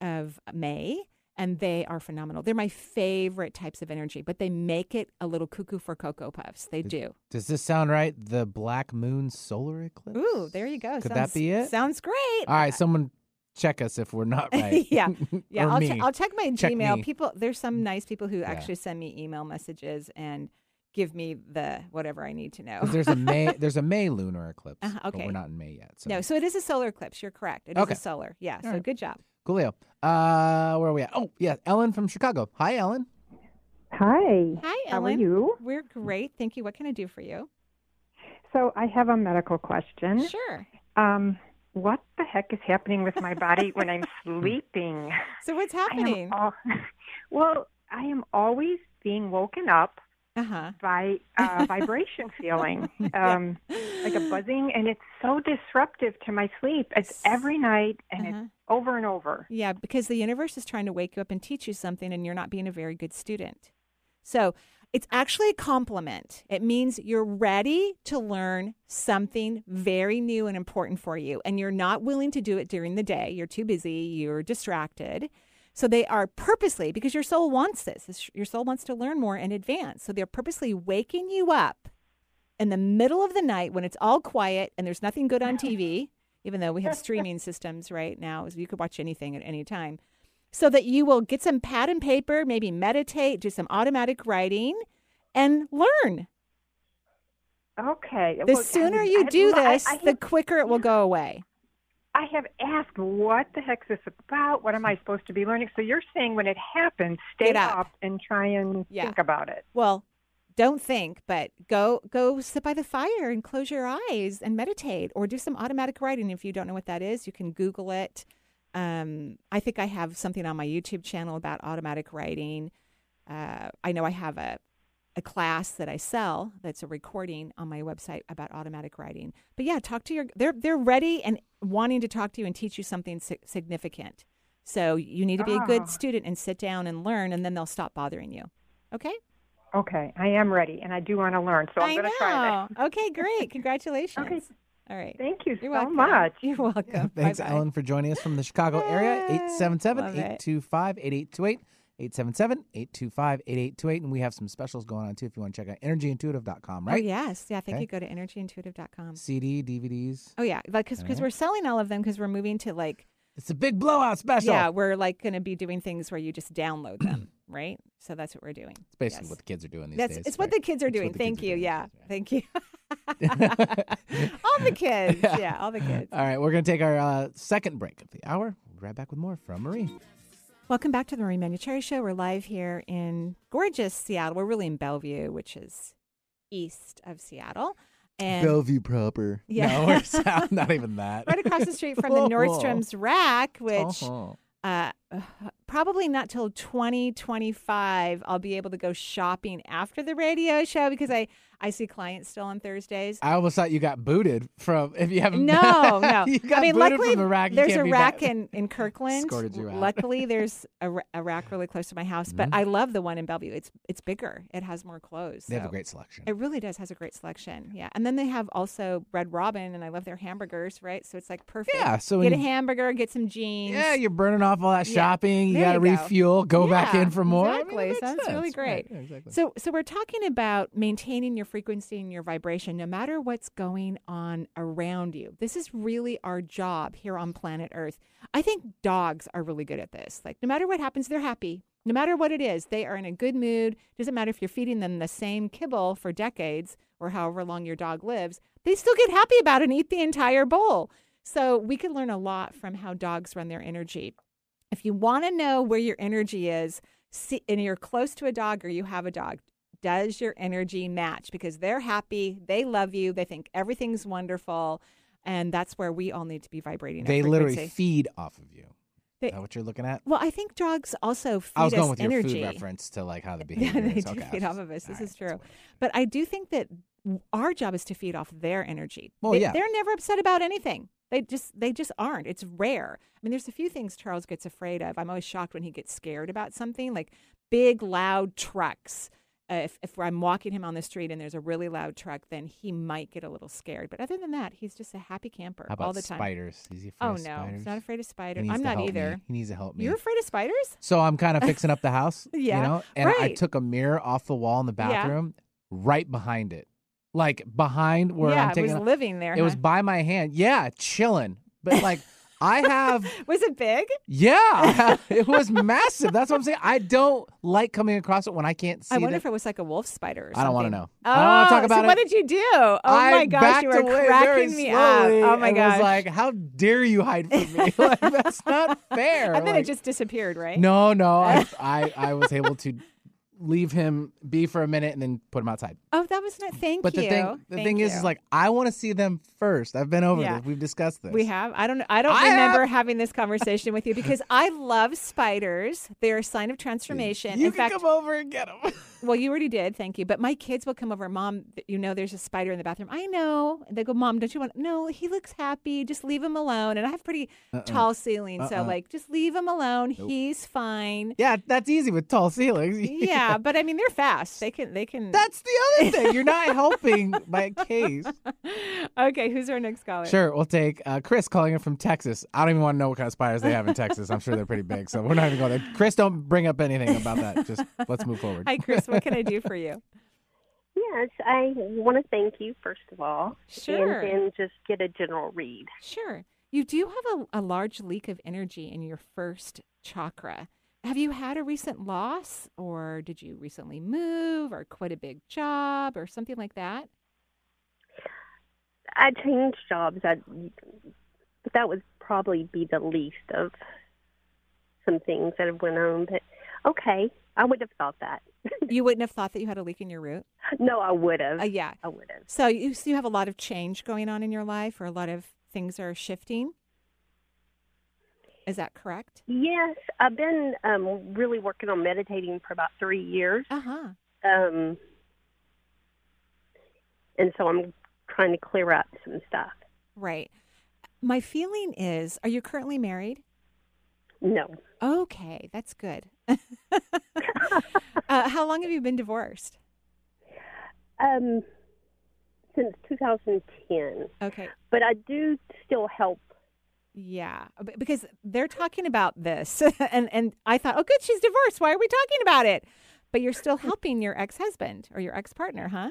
A: of May. And they are phenomenal. They're my favorite types of energy, but they make it a little cuckoo for Cocoa Puffs. They do.
B: does this sound right? The black moon solar eclipse?
A: Ooh, there you go.
B: Could
A: Sounds-
B: that be it?
A: Sounds great.
B: All right, someone check us if we're not (laughs) right.
A: yeah, yeah. (laughs) I'll, I'll check my
B: Check
A: Gmail.
B: me.
A: People, there's some nice people who
B: Yeah.
A: actually send me email messages and give me the whatever I need to know.
B: there's a May (laughs) there's a May lunar eclipse.
A: Uh-huh,
B: But
A: okay.
B: we're not in May yet. So
A: No, so it is a solar eclipse. You're correct. It is
B: Okay.
A: a solar. Yeah. so
B: right.
A: good job.
B: Coolio. Uh where are we at? Oh, yeah, Ellen from Chicago. Hi, Ellen.
H: Hi.
A: Hi,
H: How are
A: Ellen.
H: you?
A: We're great. Thank you. What can I do for you?
H: So I have a medical question.
A: Sure.
H: Um, what the heck is happening with my body when I'm (laughs) sleeping?
A: So what's happening?
H: al- (laughs) well, I am always being woken up
A: Uh huh.
H: by a vibration (laughs) feeling, um, like a buzzing, and it's so disruptive to my sleep. It's every night, and
A: Uh-huh.
H: it's over and over.
A: Yeah, because the universe is trying to wake you up and teach you something, and you're not being a very good student. So it's actually a compliment. It means you're ready to learn something very new and important for you, and you're not willing to do it during the day. You're too busy, you're distracted. So they are purposely, because your soul wants this, your soul wants to learn more and advance. So they're purposely waking you up in the middle of the night when it's all quiet and there's nothing good on TV, (laughs) even though we have streaming systems right now, so you could watch anything at any time, so that you will get some pad and paper, maybe meditate, do some automatic writing, and learn.
H: Okay.
A: The
H: Well,
A: sooner
H: I-
A: you do
H: I-
A: this,
H: I
A: the quicker it will go away.
H: I have asked, what the heck's this about? What am I (laughs) supposed to be learning? So you're saying when it happens, stay
A: Get up.
H: and try and
A: Yeah.
H: think about it.
A: Well, don't think, but go go sit by the fire and close your eyes and meditate, or do some automatic writing. If you don't know what that is, you can Google it. Um, I think I have something on my YouTube channel about automatic writing. Uh, I know I have a a class that I sell that's a recording on my website about automatic writing. But yeah, talk to your they're they're ready and wanting to talk to you and teach you something si- significant. So you need to be a
H: Ah.
A: good student and sit down and learn, and then they'll stop bothering you. Okay.
H: Okay, I am ready, and I do want to learn, so I'm going to try that.
A: Okay, great. (laughs) Congratulations.
H: Okay.
A: All right.
H: Thank you
A: You're
H: so
A: welcome.
H: much.
A: You're welcome. (laughs)
B: Thanks,
A: Bye-bye.
B: Ellen, for joining us from the Chicago area. 877 825 8828. 877 825 8828. And we have some specials going on too if you want to check out energyintuitive.com,
A: Oh,
B: right?
A: yes. Yeah, thank
B: Okay.
A: you. Go to energyintuitive.com.
B: CD, DVDs.
A: Oh, yeah. Like, because
B: All
A: we're selling all of them because we're moving to like,
B: It's a big blowout special.
A: yeah, we're like going to be doing things where you just download them, (clears throat) right? So that's what we're doing.
B: It's basically
A: Yes.
B: what the kids are doing these
A: That's
B: days.
A: it's what the kids are
B: It's
A: doing. Thank you.
B: doing
A: Yeah.
B: days, (laughs)
A: Thank you. all the kids. (laughs) Yeah, all the kids.
B: All right, we're going to take our uh, second break of the hour. We'll be right back with more from Marie.
A: Welcome back to the Marie Manuchehri Show. We're live here in gorgeous Seattle. We're really in Bellevue, which is east of Seattle. And
B: Bellevue proper. (laughs)
A: Yeah.
B: No, we're south, not even that.
A: right across the street from the (laughs) Nordstrom's rack, which
B: Uh-huh.
A: uh, (sighs) probably not till 2025 I'll be able to go shopping after the radio show because I I see clients still on Thursdays.
B: I almost thought you got booted from if you haven't.
A: No, (laughs) no.
B: you got
A: I mean,
B: booted
A: luckily. There's a rack in, in (laughs) Kirkland.
B: Escorted you out.
A: Luckily, there's a, a rack really close to my house. But
B: Mhm.
A: I love the one in Bellevue. It's it's bigger. It has more clothes.
B: They have a great selection.
A: It really does. Has a great selection. Yeah, and then they have also Red Robin, and I love their hamburgers. Right, so it's like perfect.
B: Yeah, so
A: get a hamburger, get some jeans.
B: Yeah, you're burning off all that
A: Yeah,
B: shopping. You got to
A: go.
B: refuel, go back in for more. I mean,
A: Exactly.
B: it
A: that's really
B: sense. Right,
A: great.
B: yeah, exactly.
A: So, so we're talking about maintaining your frequency and your vibration, no matter what's going on around you. This is really our job here on planet Earth. I think dogs are really good at this. Like, no matter what happens, they're happy. No matter what it is, they are in a good mood. Doesn't matter if you're feeding them the same kibble for decades or however long your dog lives, they still get happy about it and eat the entire bowl. So, we can learn a lot from how dogs run their energy. If you want to know where your energy is, see, and you're close to a dog or you have a dog, does your energy match? Because they're happy, they love you, they think everything's wonderful, and that's where we all need to be vibrating.
B: They literally feed off of you.
A: They-
B: Is that what you're looking at?
A: Well, I think dogs also feed
B: I was going
A: us
B: with
A: energy.
B: your food reference to like how the (laughs)
A: Yeah,
B: behavior
A: they
B: is.
A: do
B: Okay,
A: feed off of us. This
B: all
A: is true. But I do think that our job is to feed off their energy.
B: Well,
A: they,
B: yeah.
A: they're never upset about anything. They just they just aren't. It's rare. I mean, there's a few things Charles gets afraid of. I'm always shocked when he gets scared about something like big loud trucks. Uh, if if I'm walking him on the street and there's a really loud truck, then he might get a little scared. But other than that, he's just a happy camper
B: How about
A: all the time.
B: spiders? Is he afraid
A: Oh
B: of
A: no,
B: spiders?
A: he's not afraid of spiders. I'm not either.
B: Me. He needs to help me.
A: You're afraid of spiders?
B: So I'm kind of fixing up the (laughs) house,
A: Yeah,
B: you know, and I took a mirror off the wall in the
A: Yeah.
B: bathroom, right behind it, like behind where
A: yeah,
B: I'm taking.
A: was living there.
B: it was by my hand. Yeah, chilling. But like, I have. (laughs)
A: was it big?
B: Yeah, (laughs) it was massive. That's what I'm saying. I don't like coming across it when I can't see.
A: I wonder
B: the-
A: if it was like a wolf spider. Or
B: I don't
A: want to
B: know. I don't wanna talk oh, about
A: so
B: it.
A: What did you do? Oh
B: I
A: my gosh, you were cracking me up. Oh my gosh.
B: Was like, how dare you hide from me? (laughs) like, that's not fair.
A: and then
B: Like,
A: it just disappeared, right?
B: No, no. I, I, I was able to leave him be for a minute and then put him outside.
A: Oh, that was not. Thank
B: But
A: you.
B: the thing, the
A: Thank
B: thing is,
A: you.
B: is like I want to see them first. I've been over
A: Yeah.
B: this. We've discussed this.
A: We have. I don't. I don't
B: I
A: remember
B: have-
A: having this conversation with you because I love spiders. They're a sign of (laughs) transformation.
B: You
A: In
B: can
A: fact,
B: come over and get them. (laughs)
A: well, you already did. Thank you. But my kids will come over. Mom, you know, there's a spider in the bathroom. I know. And they go, Mom, don't you want? No, he looks happy. Just leave him alone. And I have pretty uh-uh. tall ceilings, so
B: Uh-uh.
A: like, just leave him alone. He's fine.
B: yeah, that's easy with tall ceilings. (laughs)
A: yeah, but I mean, they're fast. They can. They can.
B: That's the other thing. You're not (laughs) helping my case.
A: okay. Who's our next caller?
B: Sure, we'll take uh, Chris calling in from Texas. I don't even want to know what kind of spiders they have in Texas. I'm sure they're pretty big, so we're not even going there. Chris, don't bring up anything about that. Just let's move forward.
A: Hi, Chris. What can I do for you? (laughs)
I: Yes, I want to thank you first of all,
A: Sure.
I: and then just get a general read.
A: Sure. You do have a, a large leak of energy in your first chakra. Have you had a recent loss, or did you recently move, or quit a big job, or something like that?
I: I changed jobs, I, but that would probably be the least of some things that have went on. But okay, I wouldn't have thought that. (laughs)
A: you wouldn't have thought that you had a leak in your root.
I: no, I would have.
A: Uh, yeah.
I: I would have.
A: So you, so you have a lot of change going on in your life, or a lot of things are shifting. Is that correct?
I: Yes, I've been um, really working on meditating for about three years.
A: Uh huh.
I: Um, and so I'm trying to clear up some stuff.
A: Right. My feeling is, are you currently married?
I: No.
A: Okay, that's good. (laughs) uh, how long have you been divorced?
I: Um, since 2010.
A: Okay.
I: But I do still help.
A: Yeah, uh, because they're talking about this, (laughs) and and I thought, oh, good, she's divorced. Why are we talking about it? But you're still helping your ex husband or your ex partner, huh?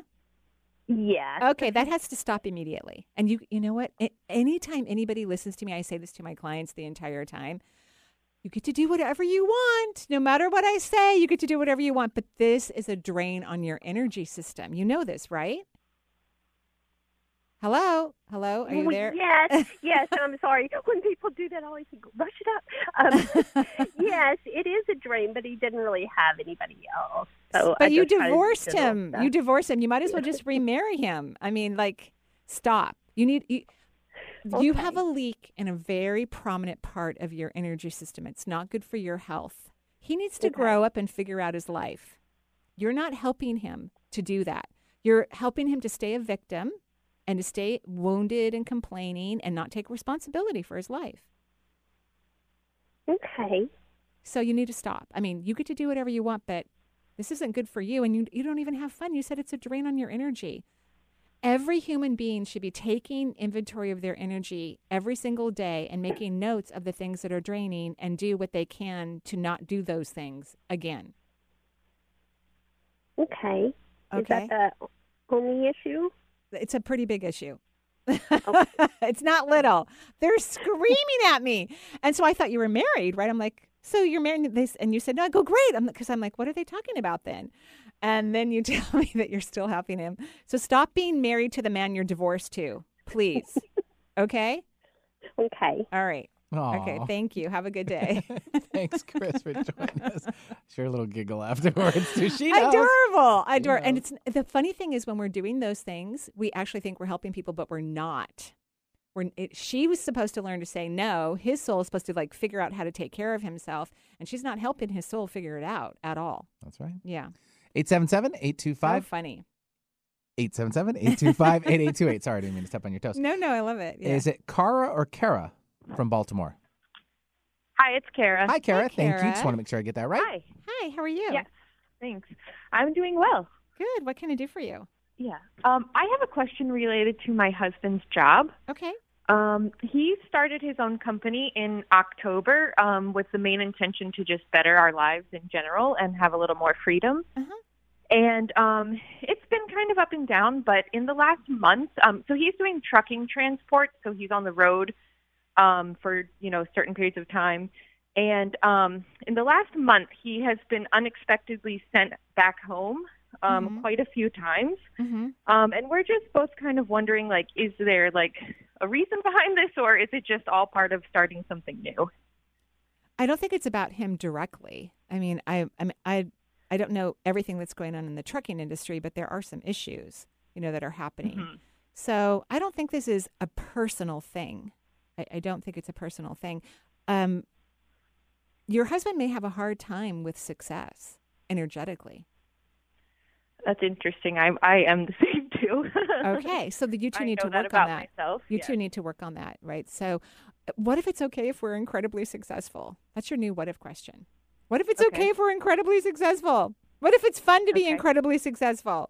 I: Yeah.
A: Okay, that has to stop immediately. And you, you know what? Anytime anybody listens to me, I say this to my clients the entire time. You get to do whatever you want, no matter what I say. You get to do whatever you want, but this is a drain on your energy system. You know this, right? Hello, hello, are you there?
I: Yes, (laughs) yes. I'm sorry when people do that. I always think, rush it up. Um, (laughs) yes, it is a dream, but he didn't really have anybody else. So
A: but
I: I
A: you
I: just try to do
A: divorced him. You divorced him. You might as well just (laughs) remarry him. I mean, like, stop. You need you. You have a leak in a very prominent part of your energy system. It's not good for your health. He needs to
I: Okay.
A: grow up and figure out his life. You're not helping him to do that. You're helping him to stay a victim and to stay wounded and complaining and not take responsibility for his life.
I: Okay.
A: So you need to stop. I mean, you get to do whatever you want, but this isn't good for you and you you don't even have fun. You said it's a drain on your energy. Every human being should be taking inventory of their energy every single day and making notes of the things that are draining and do what they can to not do those things again.
I: Okay.
A: Okay.
I: Is that the only issue?
A: It's a pretty big issue. (laughs) it's not little. They're screaming at me. And so I thought you were married, right? I'm like, so you're married this and you said no. I go, great. I'm because I'm like, what are they talking about then? And then you (laughs) tell me that you're still helping him. So stop being married to the man you're divorced to, please. (laughs) okay?
I: Okay.
A: All right. Okay, thank you. Have a good (laughs) day.
B: Thanks, Chris, for joining (laughs) us. Share a little giggle afterwards too. She knows.
A: Adorable. Ador-
B: She
A: and it's the funny thing is when we're doing those things, we actually think we're helping people, but we're not. We're, it, she was supposed to learn to say no. His soul is supposed to like figure out how to take care of himself, and she's not helping his soul figure it out at all.
B: That's right.
A: Yeah.
B: 877
A: So
B: 825
A: funny.
B: 877 825 8828. Sorry, I didn't mean to step on your toes. (laughs)
A: No, no, I love it. Yeah.
B: Is it Cara or Kara from Baltimore?
J: Hi, it's Kara.
B: Hi, Kara. Thank you. Just want to make sure I get that right.
J: Hi.
A: Hi, how are you?
J: Yes, thanks. I'm doing well.
A: Good. What can I do for you?
J: Yeah. Um, I have a question related to my husband's job.
A: Okay.
J: Um, he started his own company in October um, with the main intention to just better our lives in general and have a little more freedom.
A: Uh-huh.
J: And um, it's been kind of up and down, but in the last month, um, so he's doing trucking transport, so he's on the road um, for you know certain periods of time. And um, in the last month, he has been unexpectedly sent back home um,
A: Mhm.
J: quite a few times.
A: Mm-hmm.
J: Um, and we're just both kind of wondering, like, is there like a reason behind this, or is it just all part of starting something new?
A: I don't think it's about him directly. I mean, I, I, mean, I, I don't know everything that's going on in the trucking industry, but there are some issues, you know, that are happening.
J: Mm-hmm.
A: So I don't think this is a personal thing. I, I don't think it's a personal thing. Um, your husband may have a hard time with success energetically.
J: That's interesting. I I am the (laughs) same too.
A: Okay, so the, you two need to work on that.
J: myself.
A: You
J: yeah.
A: two need to work on that, right? So, uh, what if it's okay if we're incredibly successful? That's your new what if question. What if it's okay,
J: Okay.
A: if we're incredibly successful? What if it's fun to be
J: Okay.
A: incredibly successful?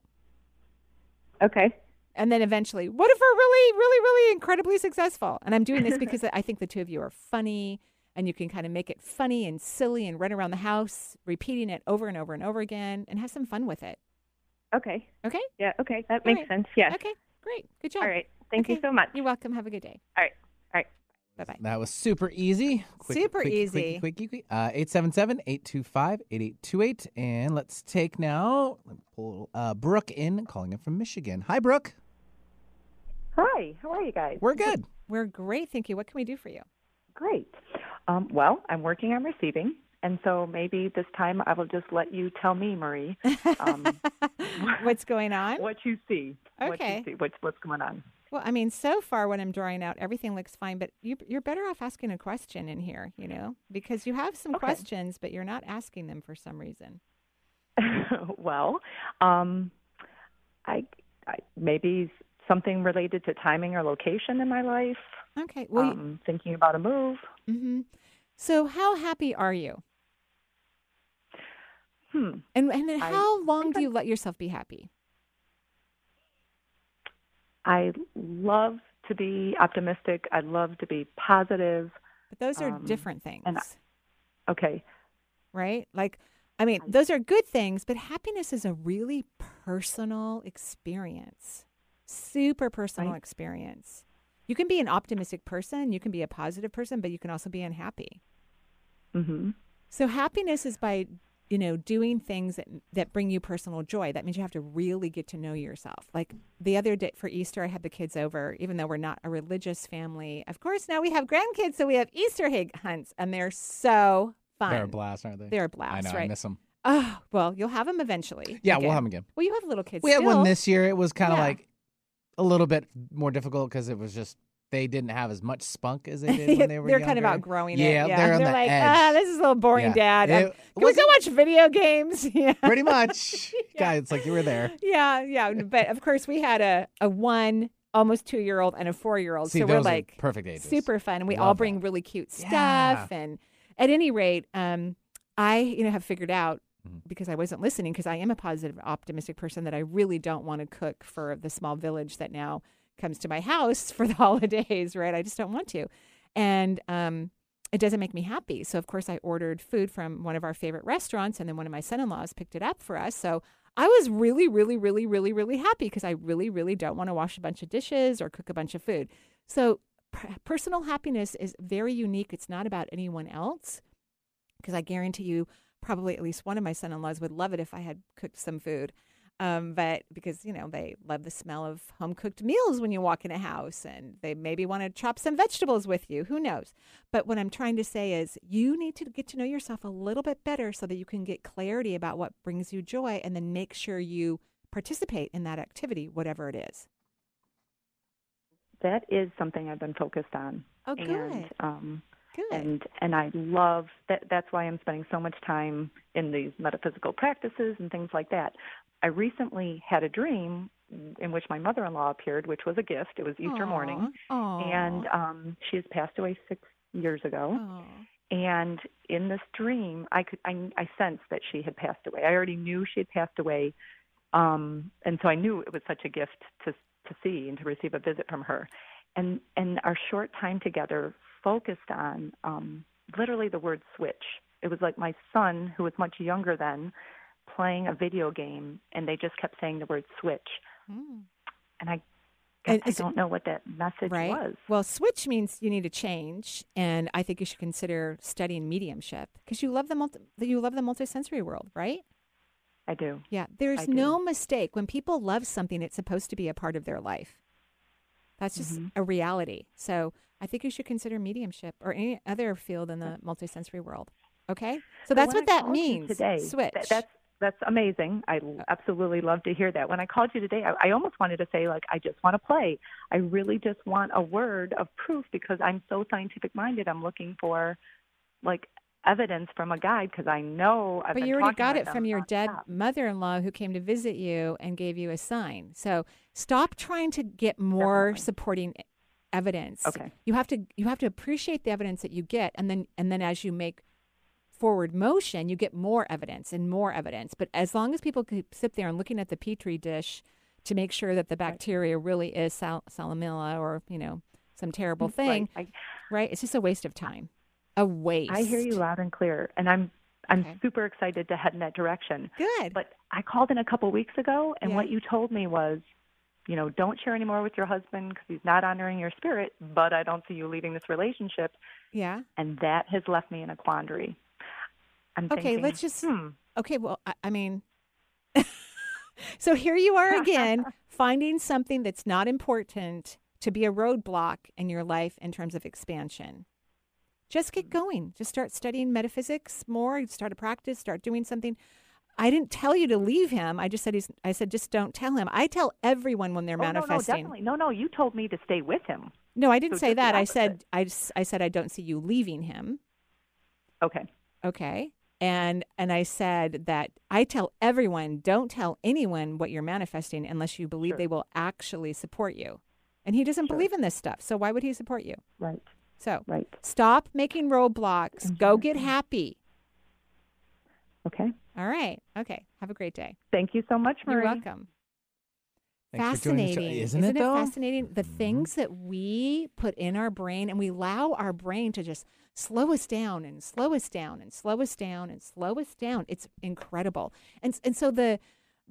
J: Okay.
A: And then eventually, what if we're really, really, really incredibly successful? And I'm doing this because I think the two of you are funny and you can kind of make it funny and silly and run around the house repeating it over and over and over again and have some fun with it.
J: Okay.
A: Okay?
J: Yeah. Okay. That
A: All
J: makes
A: right.
J: sense. Yeah.
A: Okay, great. Good job.
J: All right. Thank you so much.
A: You're welcome. Have a good day.
J: All right. All right.
A: Bye bye.
B: That was super easy.
A: Super
B: quick,
A: easy.
B: Quick, quick, quick, Uh, 877-825-8828. And let's take now, let me pull uh, Brooke in, calling in from Michigan. Hi, Brooke.
K: Hi, how are you guys?
B: We're good.
A: We're great. Thank you. What can we do for you?
K: Great. Um, well, I'm working on receiving, and so maybe this time I will just let you tell me, Marie, um, (laughs)
A: What's going on? (laughs)
K: what you see. What
A: Okay.
K: you see. What's what's going on?
A: Well, I mean, so far when I'm drawing out, everything looks fine, but you, you're better off asking a question in here, you know, because you have some
K: Okay.
A: questions, but you're not asking them for some reason. (laughs)
K: well, um, I, I maybe something related to timing or location in my life.
A: Okay. Well,
K: um, thinking about a move.
A: hmm so how happy are you?
K: Hmm.
A: And, and then
K: I
A: how long do you let yourself be happy?
K: I love to be optimistic. I love to be positive.
A: But those are
K: Um,
A: different things,
K: I- Okay.
A: right? Like, I mean, those are good things, but happiness is a really personal experience, super personal
K: Right.
A: experience. You can be an optimistic person, you can be a positive person, but you can also be unhappy.
K: Mhm.
A: So happiness is by you know doing things that that bring you personal joy. That means you have to really get to know yourself. Like the other day for Easter, I had the kids over, even though we're not a religious family. Of course, now we have grandkids, so we have Easter egg hunts, and they're so fun.
B: They're a blast, aren't they?
A: They're a blast,
B: I know.
A: right?
B: I miss them.
A: Oh well, you'll have them eventually.
B: Yeah, we'll have them again.
A: Well, you have little kids.
B: We had one this year. It was kind of
A: Yeah.
B: like a little bit more difficult because it was just they didn't have as much spunk as they (laughs) did when they were
A: they're
B: younger.
A: kind of outgrowing
B: yeah,
A: it. Yeah,
B: they're on the
A: like,
B: edge.
A: ah, this is a little boring,
B: Yeah.
A: Dad.
B: It
A: Um, can we go watch video games? (laughs) Yeah.
B: Pretty much. (laughs) God, it's like you were there.
A: Yeah, yeah. But of course, we had a, a one, almost two year old, and a four year old. So we're like
B: perfect ages.
A: super fun. And we all
B: Love
A: bring really cute stuff.
B: Yeah.
A: And at any rate, um, I you know have figured out
B: Mm-hmm.
A: because I wasn't listening because I am a positive, optimistic person that I really don't want to cook for the small village that now comes to my house for the (laughs) holidays. Right? I just don't want to, and um, it doesn't make me happy. So of course I ordered food from one of our favorite restaurants, and then one of my son-in-laws picked it up for us. So I was really, really, really, really, really happy because I really, really don't want to wash a bunch of dishes or cook a bunch of food. So per- personal happiness is very unique. It's not about anyone else because I guarantee you, probably at least one of my son-in-laws would love it if I had cooked some food. Um, but because you know they love the smell of home cooked meals when you walk in a house, and they maybe want to chop some vegetables with you. Who knows? But what I'm trying to say is, you need to get to know yourself a little bit better so that you can get clarity about what brings you joy, and then make sure you participate in that activity, whatever it is.
K: That is something I've been focused on.
A: Oh,
K: And,
A: good.
K: um,
A: Good.
K: and and I love that. That's why I'm spending so much time in these metaphysical practices and things like that. I recently had a dream in which my mother-in-law appeared, which was a gift. It was Easter morning,
A: Aw.
K: and um, she has passed away six years ago. And in this dream, I could I, I sensed that she had passed away. I already knew she had passed away, um, and so I knew it was such a gift to to see and to receive a visit from her. And and our short time together focused on um, literally the word switch. It was like my son, who was much younger then, playing a video game, and they just kept saying the word switch.
A: Mm.
K: And I
A: And
K: I don't know what that message
A: right?
K: was.
A: Well, switch means you need to change, and I think you should consider studying mediumship because you love the multi- you love the multisensory world, right?
K: I do.
A: Yeah, there's
K: do.
A: no mistake when people love something; it's supposed to be a part of their life. That's just
K: Mm-hmm.
A: a reality. So I think you should consider mediumship or any other field in the multisensory world. Okay, so that's what
K: I
A: that means.
K: Today,
A: Switch.
K: Th- that's that's amazing. I uh, absolutely love to hear that. When I called you today, I, I almost wanted to say like, I just want to play. I really just want a word of proof because I'm so scientific minded. I'm looking for like evidence from a guide because I know. I've
A: but you already got it from your dead mother-in-law who came to visit you and gave you a sign. So stop trying to get more supporting e- evidence.
K: Okay.
A: You have to you have to appreciate the evidence that you get, and then and then as you make forward motion, you get more evidence and more evidence. But as long as people keep sit there and looking at the petri dish to make sure that the bacteria really is sal- salmonella or you know some terrible mm,
K: Right.
A: thing,
K: I-
A: right? It's just a waste of time. A waste.
K: I hear you loud and clear, and I'm I'm
A: Okay.
K: super excited to head in that direction.
A: Good.
K: But I called in a couple weeks ago, and
A: Yeah.
K: what you told me was, you know, don't share anymore with your husband because he's not honoring your spirit. But I don't see you leaving this relationship,
A: Yeah.
K: and that has left me in a quandary. I'm
A: Okay,
K: thinking,
A: let's just.
K: hmm,
A: Okay, well, I, I mean, (laughs) so here you are again, (laughs) finding something that's not important to be a roadblock in your life in terms of expansion. Just get going. Just start studying metaphysics more. Start a practice. Start doing something. I didn't tell you to leave him. I just said he's. I said just don't tell him. I tell everyone when they're
K: oh, no, no,
A: manifesting.
K: definitely, no, no. You told me to stay with him.
A: No, I didn't
K: So
A: say that. I said I said I don't see you leaving him.
K: Okay.
A: Okay. And and I said that I tell everyone, don't tell anyone what you're manifesting unless you believe
K: Sure.
A: they will actually support you. And he doesn't believe in this stuff. So why would he support you?
K: Right.
A: So
K: Right.
A: stop making roadblocks. Go get happy.
K: Okay.
A: All right. Okay. Have a great day.
K: Thank you so much, Marie.
A: You're welcome.
B: Thanks for joining the show.
A: Fascinating,
B: Isn't it, though? Mm-hmm.
A: fascinating? The things that we put in our brain, and we allow our brain to just slow us down and slow us down and slow us down and slow us down. It's incredible. And and so the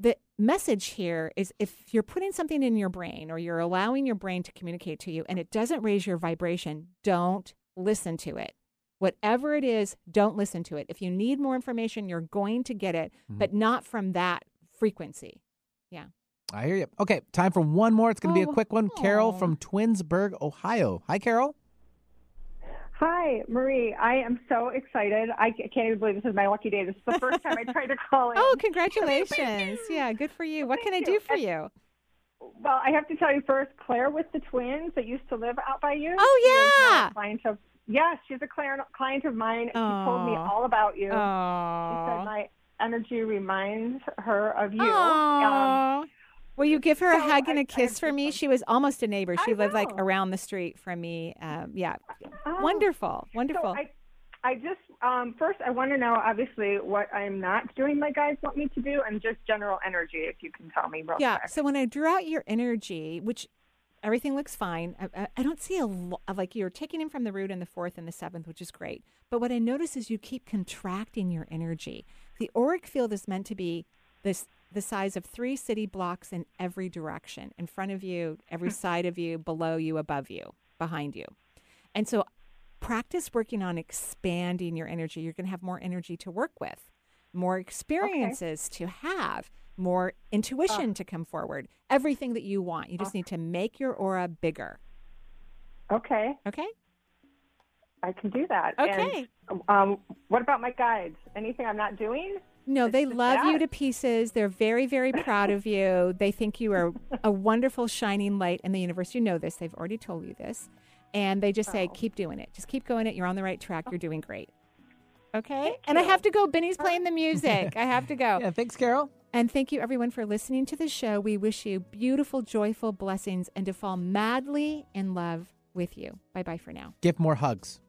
A: the message here is if you're putting something in your brain or you're allowing your brain to communicate to you and it doesn't raise your vibration, don't listen to it. Whatever it is, don't listen to it. If you need more information, you're going to get it,
B: Mm-hmm.
A: but not from that frequency. Yeah.
B: I hear you. Okay, time for one more. It's going to be a
A: Oh,
B: quick one. Carol from Twinsburg, Ohio. Hi, Carol.
L: Hi, Marie. I am so excited. I can't even believe this is my lucky day. This is the first time I tried to call (laughs) in.
A: Oh, (laughs) congratulations. yeah, good for you. What can I do for you?
H: well, I have to tell you first, Claire with the twins that used to live out by you.
A: Oh,
H: she is now
A: yeah.
H: client of yes, she's a client client of mine. She told me all about you. She said my energy reminds her of you. Um,
A: Will you give her a hug and
H: I-
A: a
H: I
A: kiss for me? She was almost a neighbor. She
H: I
A: lived like around the street from me. Um, yeah,
H: Oh.
A: wonderful, wonderful.
H: So I, I just um, first I want to know obviously what I'm not doing. My guys want me to do, and just general energy. If you can tell me real
A: yeah.
H: quick.
A: So when I drew out your energy, which everything looks fine, I, I, I don't see a lo- like you're taking in from the root and the fourth and the seventh, which is great. But what I notice is you keep contracting your energy. The auric field is meant to be this the size of three city blocks in every direction in front of you, every hmm. side of you, below you, above you, behind you. And so practice working on expanding your energy. You're going to have more energy to work with, more experiences to have, more intuition ah. to come forward, everything that you want. You just ah. need to make your aura bigger.
H: Okay.
A: Okay.
H: I can do that.
A: Okay.
H: And, um, what about my guides? Anything I'm not doing?
A: No,
H: It's
A: they
H: just
A: love you to pieces. They're very, very proud of you. They think you are a wonderful shining light in the universe. You know this. They've already told you this. And they just say,
H: Oh.
A: keep doing it. Just keep going it. You're on the right track. You're doing great. Okay. and I have to go. Benny's playing the music. I have to go. (laughs)
B: Yeah, thanks, Carol.
A: And thank you, everyone, for listening to the show. We wish you beautiful, joyful blessings and to fall madly in love with you. Bye bye for now.
B: Give more hugs.